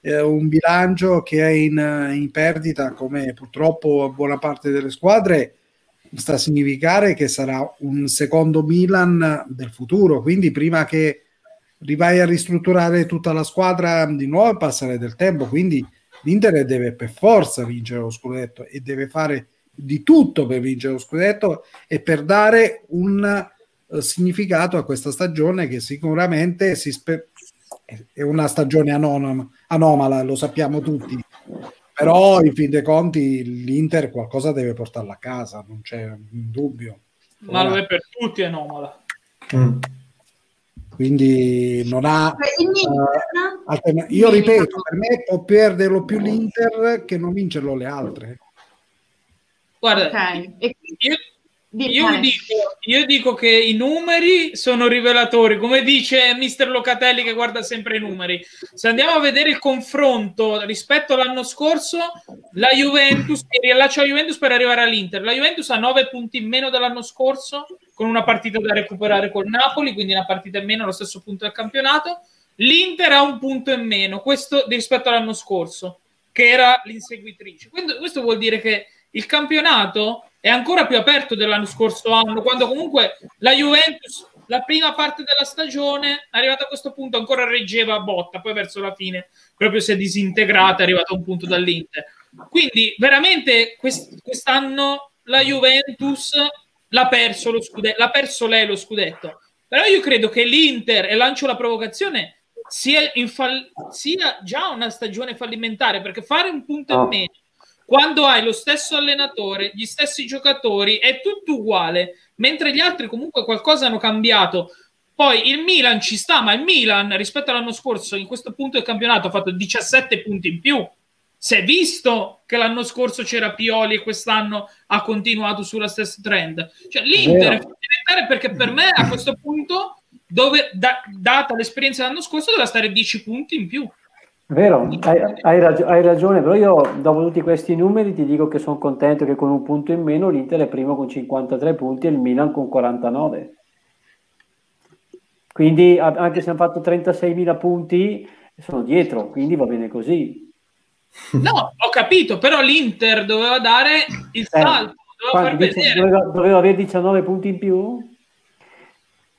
eh, un bilancio che è in, in, perdita, come purtroppo buona parte delle squadre, sta a significare che sarà un secondo Milan del futuro. Quindi prima che rivai a ristrutturare tutta la squadra di nuovo passare del tempo. Quindi l'Inter deve per forza vincere lo scudetto e deve fare di tutto per vincere lo scudetto e per dare un uh, significato a questa stagione che sicuramente si spe- è una stagione anomala, anomala, lo sappiamo tutti. Però in fin dei conti l'Inter qualcosa deve portarla a casa, non c'è un dubbio. Ma lo è per tutti anomala. Mm. Quindi non ha uh, alterna- io ripeto, per me può perderlo più l'Inter che non vincerlo le altre. Guarda, okay. io, io dico, io dico, che i numeri sono rivelatori, come dice mister Locatelli che guarda sempre i numeri. Se andiamo a vedere il confronto rispetto all'anno scorso, la Juventus riallaccia la Juventus per arrivare all'Inter. La Juventus ha 9 punti in meno dell'anno scorso, con una partita da recuperare col Napoli, quindi una partita in meno allo stesso punto del campionato. L'Inter ha un punto in meno, questo rispetto all'anno scorso, che era l'inseguitrice. Quindi, questo vuol dire che il campionato è ancora più aperto dell'anno scorso anno, quando comunque la Juventus, la prima parte della stagione, arrivata a questo punto, ancora reggeva a botta, poi verso la fine proprio si è disintegrata, è arrivata a un punto dall'Inter. Quindi veramente quest- quest'anno la Juventus l'ha perso, lo scudetto, l'ha perso lei lo scudetto. Però io credo che l'Inter, e lancio la provocazione, sia, fall- sia già una stagione fallimentare, perché fare un punto oh. in meno quando hai lo stesso allenatore, gli stessi giocatori, è tutto uguale, mentre gli altri comunque qualcosa hanno cambiato. Poi il Milan ci sta, ma il Milan rispetto all'anno scorso in questo punto del campionato ha fatto 17 punti in più. Si è visto che l'anno scorso c'era Pioli e quest'anno ha continuato sulla stessa trend. Cioè l'Inter è fondamentale perché per me a questo punto, dove, da, data l'esperienza dell'anno scorso, doveva stare 10 punti in più. Vero, hai, hai, rag- hai, ragione, però io dopo tutti questi numeri ti dico che sono contento che con un punto in meno l'Inter è primo con 53 punti e il Milan con 49. Quindi anche se hanno fatto 36.000 punti sono dietro, quindi va bene così. No, ho capito, però l'Inter doveva dare il eh, salto, eh, doveva. Doveva, doveva avere 19 punti in più?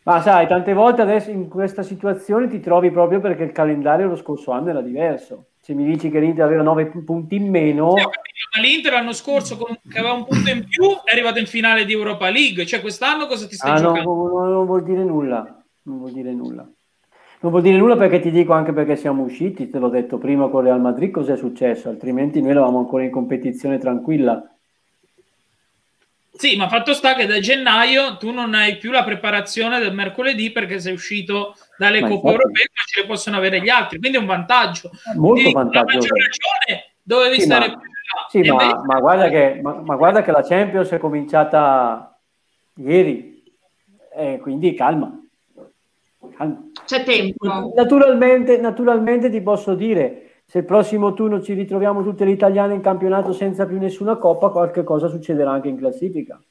Ma sai, tante volte adesso in questa situazione ti trovi proprio perché il calendario lo scorso anno era diverso. Se mi dici che l'Inter aveva 9 punti in meno... Ma l'Inter l'anno scorso con, che aveva un punto in più è arrivato in finale di Europa League. Cioè quest'anno cosa ti stai ah, giocando? No, no, non vuol dire nulla. Non vuol dire nulla. Non vuol dire nulla perché ti dico anche perché siamo usciti, te l'ho detto prima con Real Madrid cosa è successo, altrimenti noi eravamo ancora in competizione tranquilla sì, ma fatto sta che da gennaio tu non hai più la preparazione del mercoledì perché sei uscito dalle ma coppe europee, ma ce le possono avere gli altri, quindi è un vantaggio. Molto Quindi, vantaggio. ragione dovevi sì, stare ma, più sì, ma, ma, guarda che, ma, ma, guarda che la Champions è cominciata ieri, eh, quindi calma. calma. C'è tempo. Naturalmente, naturalmente ti posso dire se il prossimo turno ci ritroviamo tutte le italiane in campionato senza più nessuna coppa, qualche cosa succederà anche in classifica.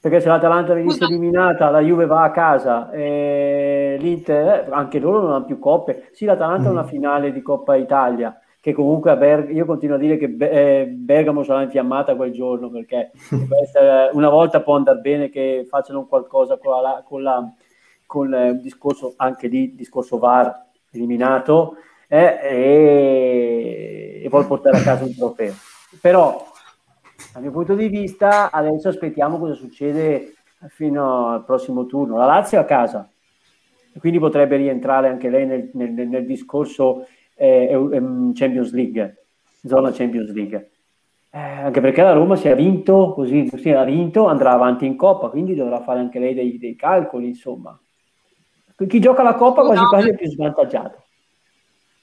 Perché se l'Atalanta venisse eliminata, la Juve va a casa, e l'Inter, anche loro non hanno più coppe. Sì, l'Atalanta ha una mm. finale di Coppa Italia, che comunque a Ber- io continuo a dire che eh, Bergamo sarà infiammata quel giorno, perché una volta può andare bene che facciano qualcosa con, la, con, la, con il eh, discorso, anche lì, discorso VAR eliminato, eh, e, e vuol portare a casa un trofeo. Però, dal mio punto di vista, adesso aspettiamo cosa succede fino al prossimo turno. La Lazio è a casa, quindi potrebbe rientrare anche lei nel, nel, nel discorso eh, ehm, Champions League, zona Champions League. Eh, anche perché la Roma si è vinto, così si ha vinto, andrà avanti in Coppa, quindi dovrà fare anche lei dei, dei calcoli, insomma. Chi gioca la Coppa quasi quasi è più svantaggiato.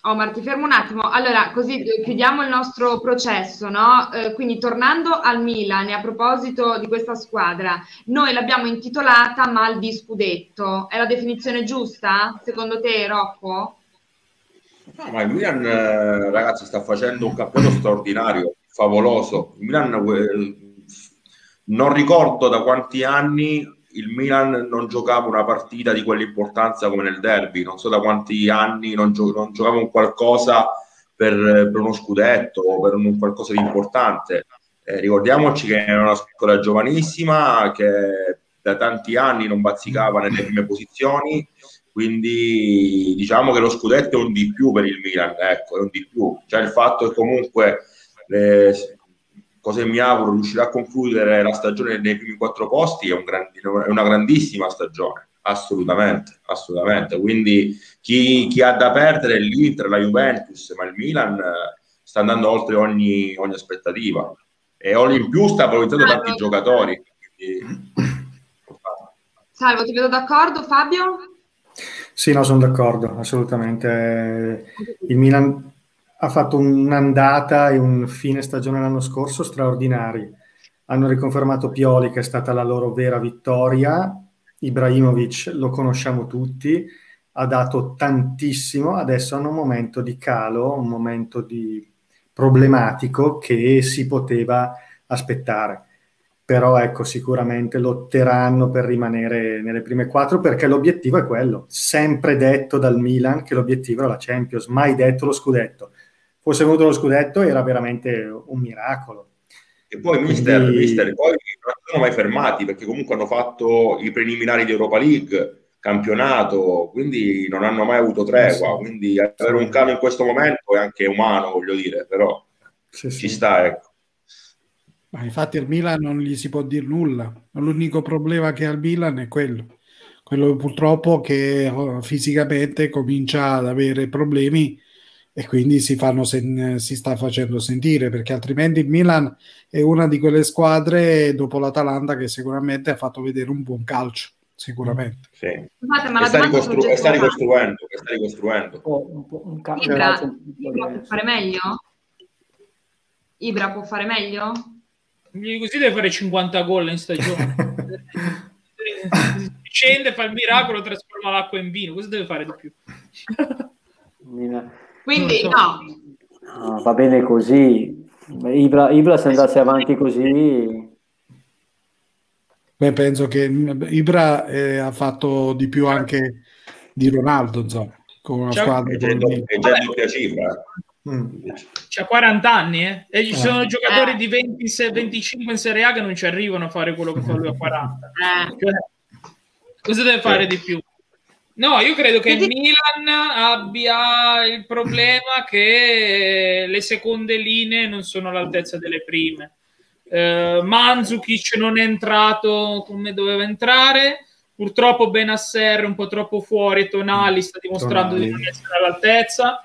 Omar, ti fermo un attimo. Allora, così chiudiamo il nostro processo, no? Eh, quindi tornando al Milan a proposito di questa squadra, noi l'abbiamo intitolata Mal di Scudetto. È la definizione giusta, secondo te, Rocco? Ma il Milan, eh, ragazzi, sta facendo un campionato straordinario, favoloso. Il Milan, eh, non ricordo da quanti anni il Milan non giocava una partita di quell'importanza come nel derby, non so da quanti anni non, gio- non giocava un qualcosa per, per, uno scudetto o per un qualcosa di importante. Eh, ricordiamoci che è una squadra giovanissima che da tanti anni non bazzicava nelle prime posizioni, quindi diciamo che lo scudetto è un di più per il Milan, ecco, è un di più. Cioè il fatto che comunque le, cosa che mi auguro riuscirà a concludere la stagione nei primi quattro posti è, un grandi, è una grandissima stagione assolutamente, assolutamente. Quindi chi, chi, ha da perdere è l'Inter, la Juventus, ma il Milan eh, sta andando oltre ogni, ogni aspettativa e ogni in più sta valorizzando tanti giocatori. Quindi... Salvo, ti vedo d'accordo Fabio? Sì, no, sono d'accordo, assolutamente. Il Milan ha fatto un'andata e un fine stagione l'anno scorso straordinari. Hanno riconfermato Pioli che è stata la loro vera vittoria. Ibrahimovic lo conosciamo tutti, ha dato tantissimo, adesso hanno un momento di calo, un momento di problematico che si poteva aspettare. Però ecco, sicuramente lotteranno per rimanere nelle prime quattro perché l'obiettivo è quello. Sempre detto dal Milan che l'obiettivo era la Champions, mai detto lo scudetto fosse venuto lo scudetto era veramente un miracolo. E poi, mister, Quindi... mister, poi non sono mai fermati perché comunque hanno fatto i preliminari di Europa League, campionato, quindi non hanno mai avuto tregua. Sì. Quindi avere un calo in questo momento è anche umano, voglio dire, però sì, ci sì. sta, ecco. Ma infatti il Milan non gli si può dire nulla. L'unico problema che ha il Milan è quello. Quello purtroppo che oh, fisicamente comincia ad avere problemi e quindi si, sen- si, sta facendo sentire perché altrimenti il Milan è una di quelle squadre dopo l'Atalanta che sicuramente ha fatto vedere un buon calcio sicuramente sì. Scusate, ma sta, ricostru- sta, ricostruendo sta ricostruendo oh, un, un ca- Ibra, Ibra può fare meglio? Ibra può fare meglio? così deve fare 50 gol in stagione scende fa il miracolo trasforma l'acqua in vino cosa deve fare di più? Quindi so. no. no. Va bene così. Ibra, Ibra se andasse avanti così... Beh, penso che Ibra eh, ha fatto di più anche di Ronaldo, insomma, con una C'è, squadra. È già doppia cifra. Mm. C'ha 40 anni eh? e ci eh. sono giocatori di 20, 25 in Serie A che non ci arrivano a fare quello che fa lui a 40. Eh. Cioè, cosa deve fare di più? No, io credo che il Milan abbia il problema che le seconde linee non sono all'altezza delle prime. Eh, Manzukic non è entrato come doveva entrare. Purtroppo Benasser è un po' troppo fuori. Tonali sta dimostrando Tonali. di non essere all'altezza.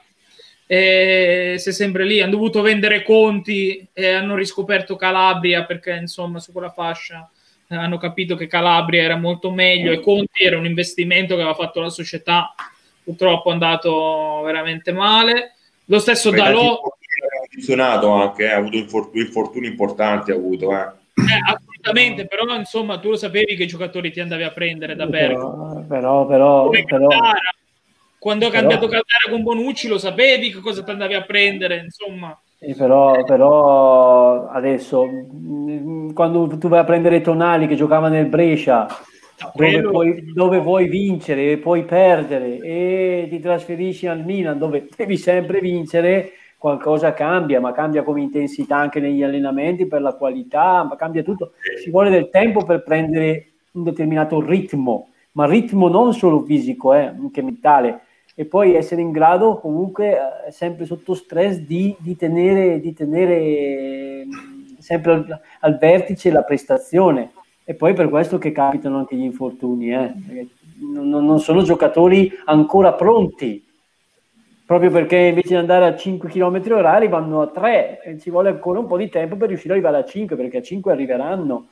E se sempre lì hanno dovuto vendere conti e hanno riscoperto Calabria perché insomma su quella fascia hanno capito che Calabria era molto meglio e Conti era un investimento che aveva fatto la società, purtroppo è andato veramente male. Lo stesso Dalò... funzionato anche, eh, ha avuto infortuni, infortuni importanti, ha avuto, eh. Eh, assolutamente, però insomma tu lo sapevi che giocatori ti andavi a prendere da Bergamo. Però, però, però, Quando ho cambiato Caldara con Bonucci lo sapevi che cosa ti andavi a prendere, insomma. Eh, però, però, adesso mm, quando tu vai a prendere Tonali che giocava nel Brescia dove, puoi, dove vuoi vincere e puoi perdere e ti trasferisci al Milan dove devi sempre vincere qualcosa cambia ma cambia come intensità anche negli allenamenti per la qualità ma cambia tutto. Ci vuole del tempo per prendere un determinato ritmo ma ritmo non solo fisico eh, anche mentale e poi essere in grado comunque eh, sempre sotto stress di, di tenere, di tenere mm, sempre al, al, vertice la prestazione. E poi per questo che capitano anche gli infortuni eh? non, non, sono giocatori ancora pronti. Proprio perché invece di andare a 5 km orari vanno a 3 e ci vuole ancora un po' di tempo per riuscire ad arrivare a 5 perché a 5 arriveranno.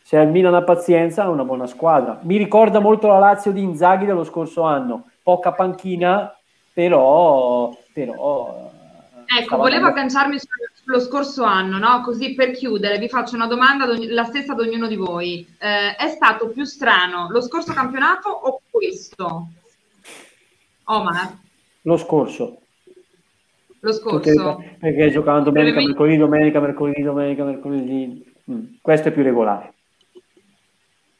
Se il Milan ha pazienza è una buona squadra. Mi ricorda molto la Lazio di Inzaghi dello scorso anno poca panchina però, però Ecco, volevo agganciarmi sullo scorso anno, no? Così per chiudere vi faccio una domanda, la stessa ad ognuno di voi. Eh, è stato più strano lo scorso campionato o questo? Omar? Lo scorso. Lo scorso? Perché, perché giocavano domenica, mercoledì, domenica, mercoledì, domenica, mercoledì. Mm. Questo è più regolare.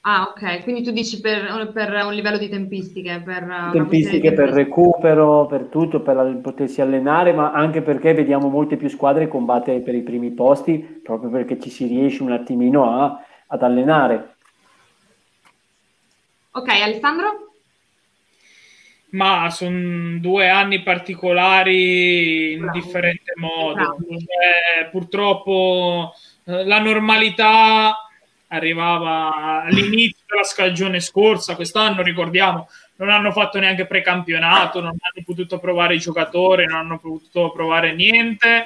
Ah, ok, quindi tu dici per, per un livello di tempistiche, per tempistiche, per recupero, per tutto, per potersi allenare, ma anche perché vediamo molte più squadre combattere per i primi posti, proprio perché ci si riesce un attimino a, ad allenare. Ok, Alessandro? Ma sono due anni particolari in Bravo. differente modo. Eh, purtroppo eh, la normalità arrivava all'inizio della stagione scorsa, quest'anno ricordiamo non hanno fatto neanche precampionato, non hanno potuto provare i giocatori, non hanno potuto provare niente.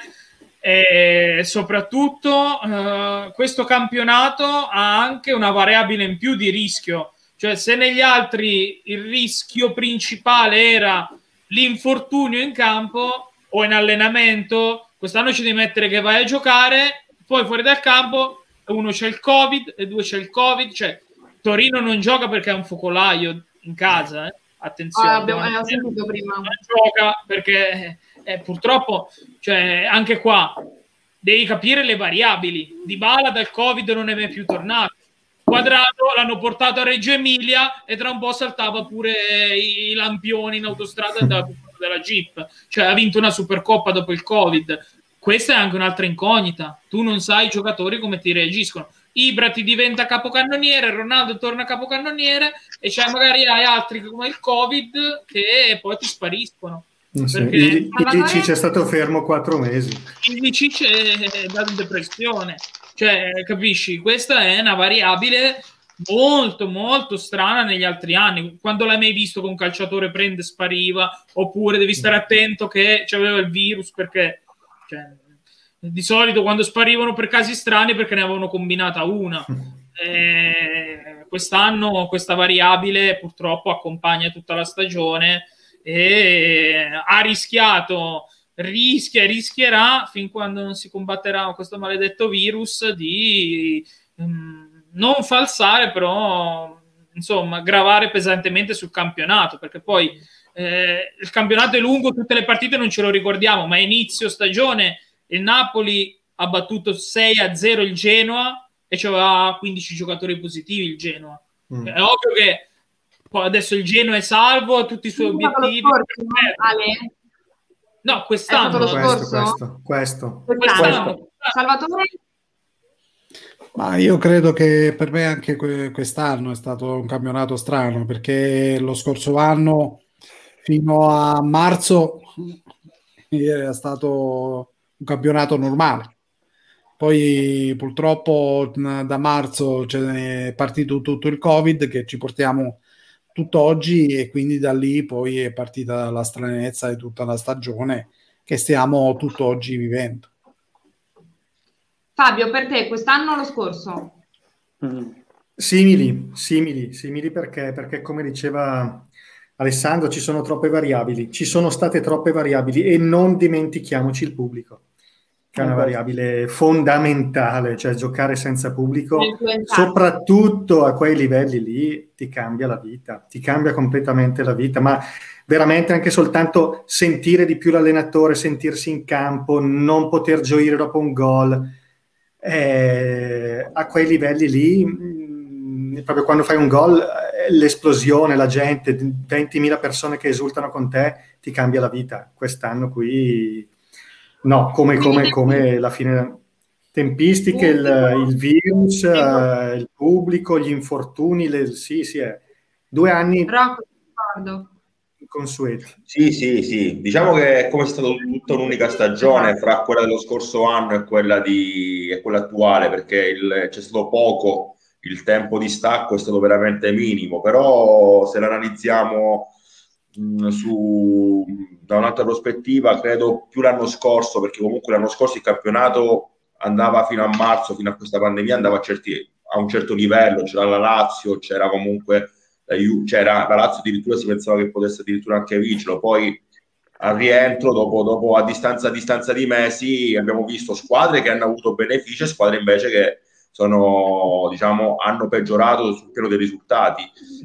E soprattutto eh, questo campionato ha anche una variabile in più di rischio, cioè se negli altri il rischio principale era l'infortunio in campo o in allenamento, quest'anno ci devi mettere che vai a giocare, poi fuori dal campo uno c'è il covid e due c'è il covid cioè Torino non gioca perché è un focolaio in casa eh? attenzione ah, abbiamo, non, sentito prima. non gioca perché eh, purtroppo cioè, anche qua devi capire le variabili Di Bala dal covid non è mai più tornato Quadrato l'hanno portato a Reggio Emilia e tra un po' saltava pure i, i lampioni in autostrada della Jeep cioè ha vinto una supercoppa dopo il covid questa è anche un'altra incognita. Tu non sai i giocatori come ti reagiscono. Ibra ti diventa capocannoniere, Ronaldo torna capocannoniere e c'è magari hai altri come il Covid che poi ti spariscono. Sì. Il, il c'è stato fermo quattro mesi. Il Cic è da depressione. Cioè, capisci? Questa è una variabile molto molto strana negli altri anni. Quando l'hai mai visto che un calciatore prende spariva? Oppure devi stare attento che c'aveva il virus perché cioè, di solito quando sparivano per casi strani perché ne avevano combinata una. Eh, quest'anno questa variabile purtroppo accompagna tutta la stagione e ha rischiato, rischia e rischierà fin quando non si combatterà questo maledetto virus di um, non falsare, però insomma, gravare pesantemente sul campionato perché poi eh, il campionato è lungo, tutte le partite non ce lo ricordiamo, ma inizio stagione il Napoli ha battuto 6 a 0 il Genoa e c'aveva 15 giocatori positivi il Genoa. Mm. È ovvio che adesso il Genoa è salvo, ha tutti i suoi obiettivi. No, quest'anno. Questo, questo, questo. quest'anno. Salvatore? Ma io credo che per me anche quest'anno è stato un campionato strano perché lo scorso anno fino a marzo era stato un campionato normale. Poi purtroppo da marzo è partito tutto il Covid che ci portiamo tutt'oggi e quindi da lì poi è partita la stranezza di tutta la stagione che stiamo tutt'oggi vivendo. Fabio, per te quest'anno o lo scorso? Mm. Simili, simili, simili perché, perché come diceva Alessandro, ci sono troppe variabili, ci sono state troppe variabili e non dimentichiamoci il pubblico, che è una variabile fondamentale, cioè giocare senza pubblico, soprattutto a quei livelli lì, ti cambia la vita, ti cambia completamente la vita, ma veramente anche soltanto sentire di più l'allenatore, sentirsi in campo, non poter gioire dopo un gol, eh, a quei livelli lì, proprio quando fai un gol l'esplosione, la gente, 20.000 persone che esultano con te, ti cambia la vita. Quest'anno qui, no, come, come, come la fine. Tempistiche, il, il virus, uh, il pubblico, gli infortuni, le, sì, sì, è due anni consueti. Sì, sì, sì, diciamo che è come è stata tutta un'unica stagione fra quella dello scorso anno e quella, di, e quella attuale, perché il, c'è stato poco il tempo di stacco è stato veramente minimo, però se l'analizziamo mh, su, da un'altra prospettiva, credo più l'anno scorso, perché comunque l'anno scorso il campionato andava fino a marzo, fino a questa pandemia, andava a, certi, a un certo livello, c'era la Lazio, c'era comunque la, c'era la Lazio addirittura si pensava che potesse addirittura anche vincerlo, poi al rientro, dopo, dopo a, distanza, a distanza di mesi, abbiamo visto squadre che hanno avuto benefici e squadre invece che sono, diciamo, hanno peggiorato sul piano dei risultati.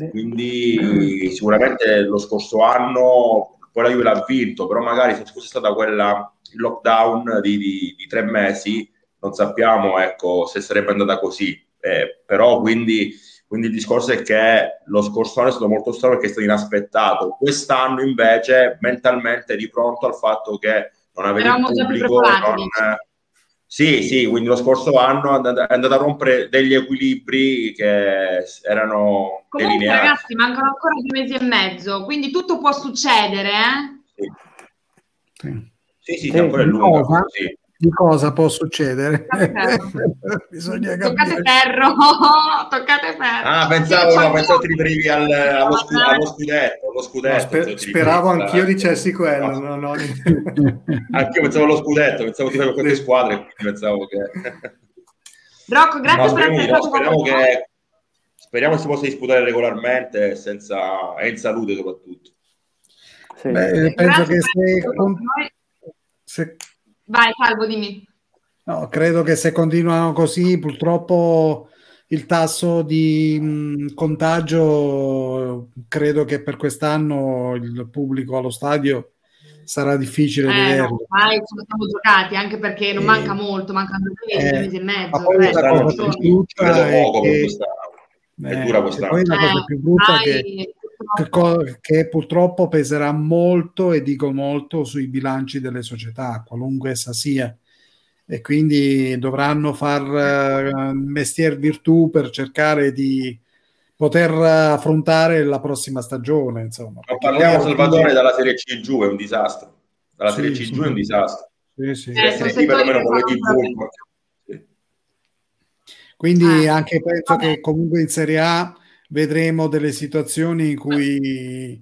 Quindi sicuramente lo scorso anno poi la Juve l'ha vinto, però magari se fosse stata quella il lockdown di, di, di tre mesi, non sappiamo ecco, se sarebbe andata così. Eh, però quindi quindi il discorso è che lo scorso anno è stato molto strano perché è stato inaspettato. Quest'anno invece mentalmente di pronto al fatto che non aveva il pubblico, non... Sì, sì, quindi lo scorso anno è andato a rompere degli equilibri che erano Comunque delineati. ragazzi, mancano ancora due mesi e mezzo, quindi tutto può succedere, eh? Sì, sì, sì, sì ancora è lungo. Sì di cosa può succedere. Bisogna toccate ferro, toccate ferro. Ah, pensavo, no, pensavo ti riferivi al, allo, scu- allo, scudetto. Allo scudetto no, sper- speravo anch'io dicessi quello. No. No, anch'io pensavo allo scudetto, pensavo ti queste squadre, pensavo che... Rocco, grazie per essere stato speriamo che, speriamo che si possa disputare regolarmente senza, e in salute soprattutto. Sì. Beh, penso che se, se Vai, Salvo, dimmi. No, credo che se continuano così, purtroppo il tasso di mh, contagio, credo che per quest'anno il pubblico allo stadio sarà difficile eh, vederlo. No, mai siamo giocati, anche perché non eh, manca molto, mancano due mesi, eh, mesi e mezzo. Ma poi la cosa più brutta è che... È dura quest'anno. Poi la cosa più brutta è che che, che, purtroppo peserà molto, e dico molto, sui bilanci delle società, qualunque essa sia. E quindi dovranno far uh, mestier virtù per cercare di poter affrontare la prossima stagione. Insomma, non parliamo, Salvatore, dalla Serie C giù, è un disastro. Dalla sì, Serie C sì. giù è un disastro. Sì, sì. Eh, sì, perlomeno con le TV. Quindi ah, anche penso vabbè. che comunque in Serie A vedremo delle situazioni in cui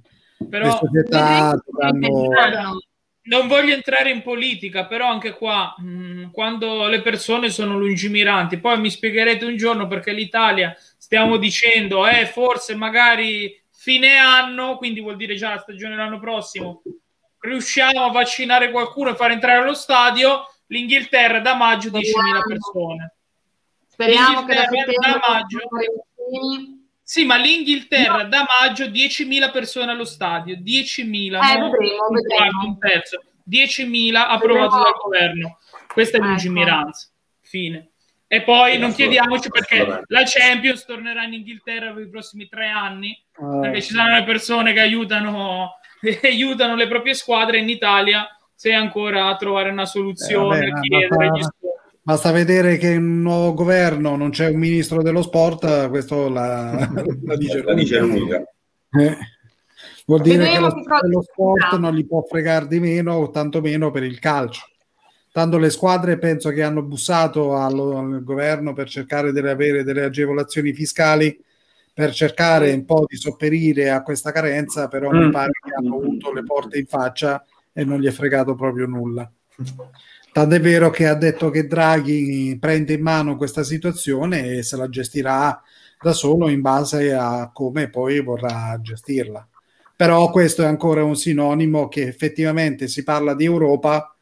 però, le società dovranno... Non voglio entrare in politica, però anche qua, mh, mm, quando le persone sono lungimiranti, poi mi spiegherete un giorno perché l'Italia, stiamo dicendo, eh, forse magari fine anno, quindi vuol dire già la stagione l'anno prossimo, riusciamo a vaccinare qualcuno e far entrare allo stadio, l'Inghilterra da maggio 10.000 persone. Speriamo che da, da maggio... Sì, ma l'Inghilterra no. da maggio 10.000 persone allo stadio, 10.000, eh, no? vedremo, un quarto, un terzo, 10.000 approvato dal governo. Questa è ecco. lungimiranza. Fine. E poi non chiediamoci perché la Champions tornerà in Inghilterra per i prossimi tre anni, uh. perché ci saranno le persone che aiutano, aiutano le proprie squadre in Italia, se ancora a trovare una soluzione, eh, vabbè, chiedere gli Basta vedere che un nuovo governo non c'è un ministro dello sport, questo la, la dice la dice lunga. Eh. Vuol dire Vedremo che lo, lo sport non gli può fregare di meno, o tantomeno per il calcio. Tanto le squadre penso che hanno bussato allo, al governo per cercare di avere delle agevolazioni fiscali per cercare un po' di sopperire a questa carenza, però mm. mi pare che hanno avuto le porte in faccia e non gli è fregato proprio nulla. Tant'è vero che ha detto che Draghi prende in mano questa situazione e se la gestirà da solo in base a come poi vorrà gestirla. Però questo è ancora un sinonimo che effettivamente si parla di Europa,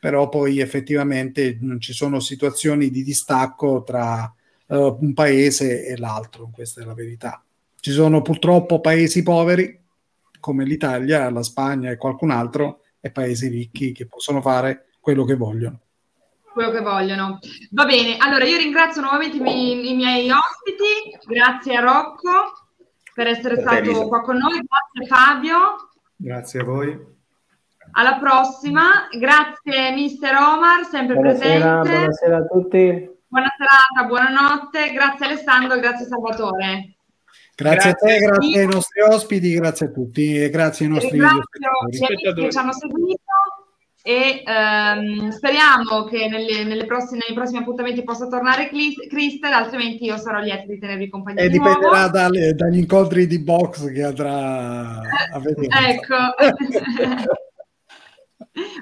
però poi effettivamente ci sono situazioni di distacco tra uh, un paese e l'altro, questa è la verità. Ci sono purtroppo paesi poveri come l'Italia, la Spagna e qualcun altro e paesi ricchi che possono fare quello che vogliono. Quello che vogliono. Va bene, allora io ringrazio nuovamente i miei, i miei ospiti, grazie a Rocco per essere per stato qua con noi, grazie Fabio. Grazie a voi. Alla prossima, grazie mister Omar, sempre buonasera, presente. Buonasera a tutti. Buona serata, buonanotte, grazie Alessandro, grazie Salvatore. Grazie, grazie a te, grazie ai nostri ospiti, grazie a tutti e grazie ai nostri amici che ci hanno seguito e ehm, speriamo che nelle, nelle prossime, nei prossimi appuntamenti possa tornare Cristel, altrimenti io sarò lieta di tenervi compagnia. E dipenderà dalle, dagli incontri di box che andrà a vedere. ecco.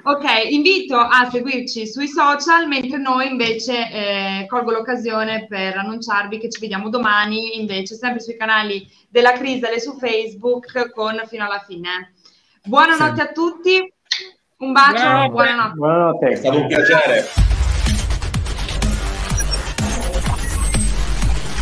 ok, invito a seguirci sui social, mentre noi invece eh, colgo l'occasione per annunciarvi che ci vediamo domani, invece sempre sui canali della Crisel e su Facebook con Fino alla fine. Buonanotte sì. a tutti Un bacio, buonanotte. buonanotte. È stato un piacere.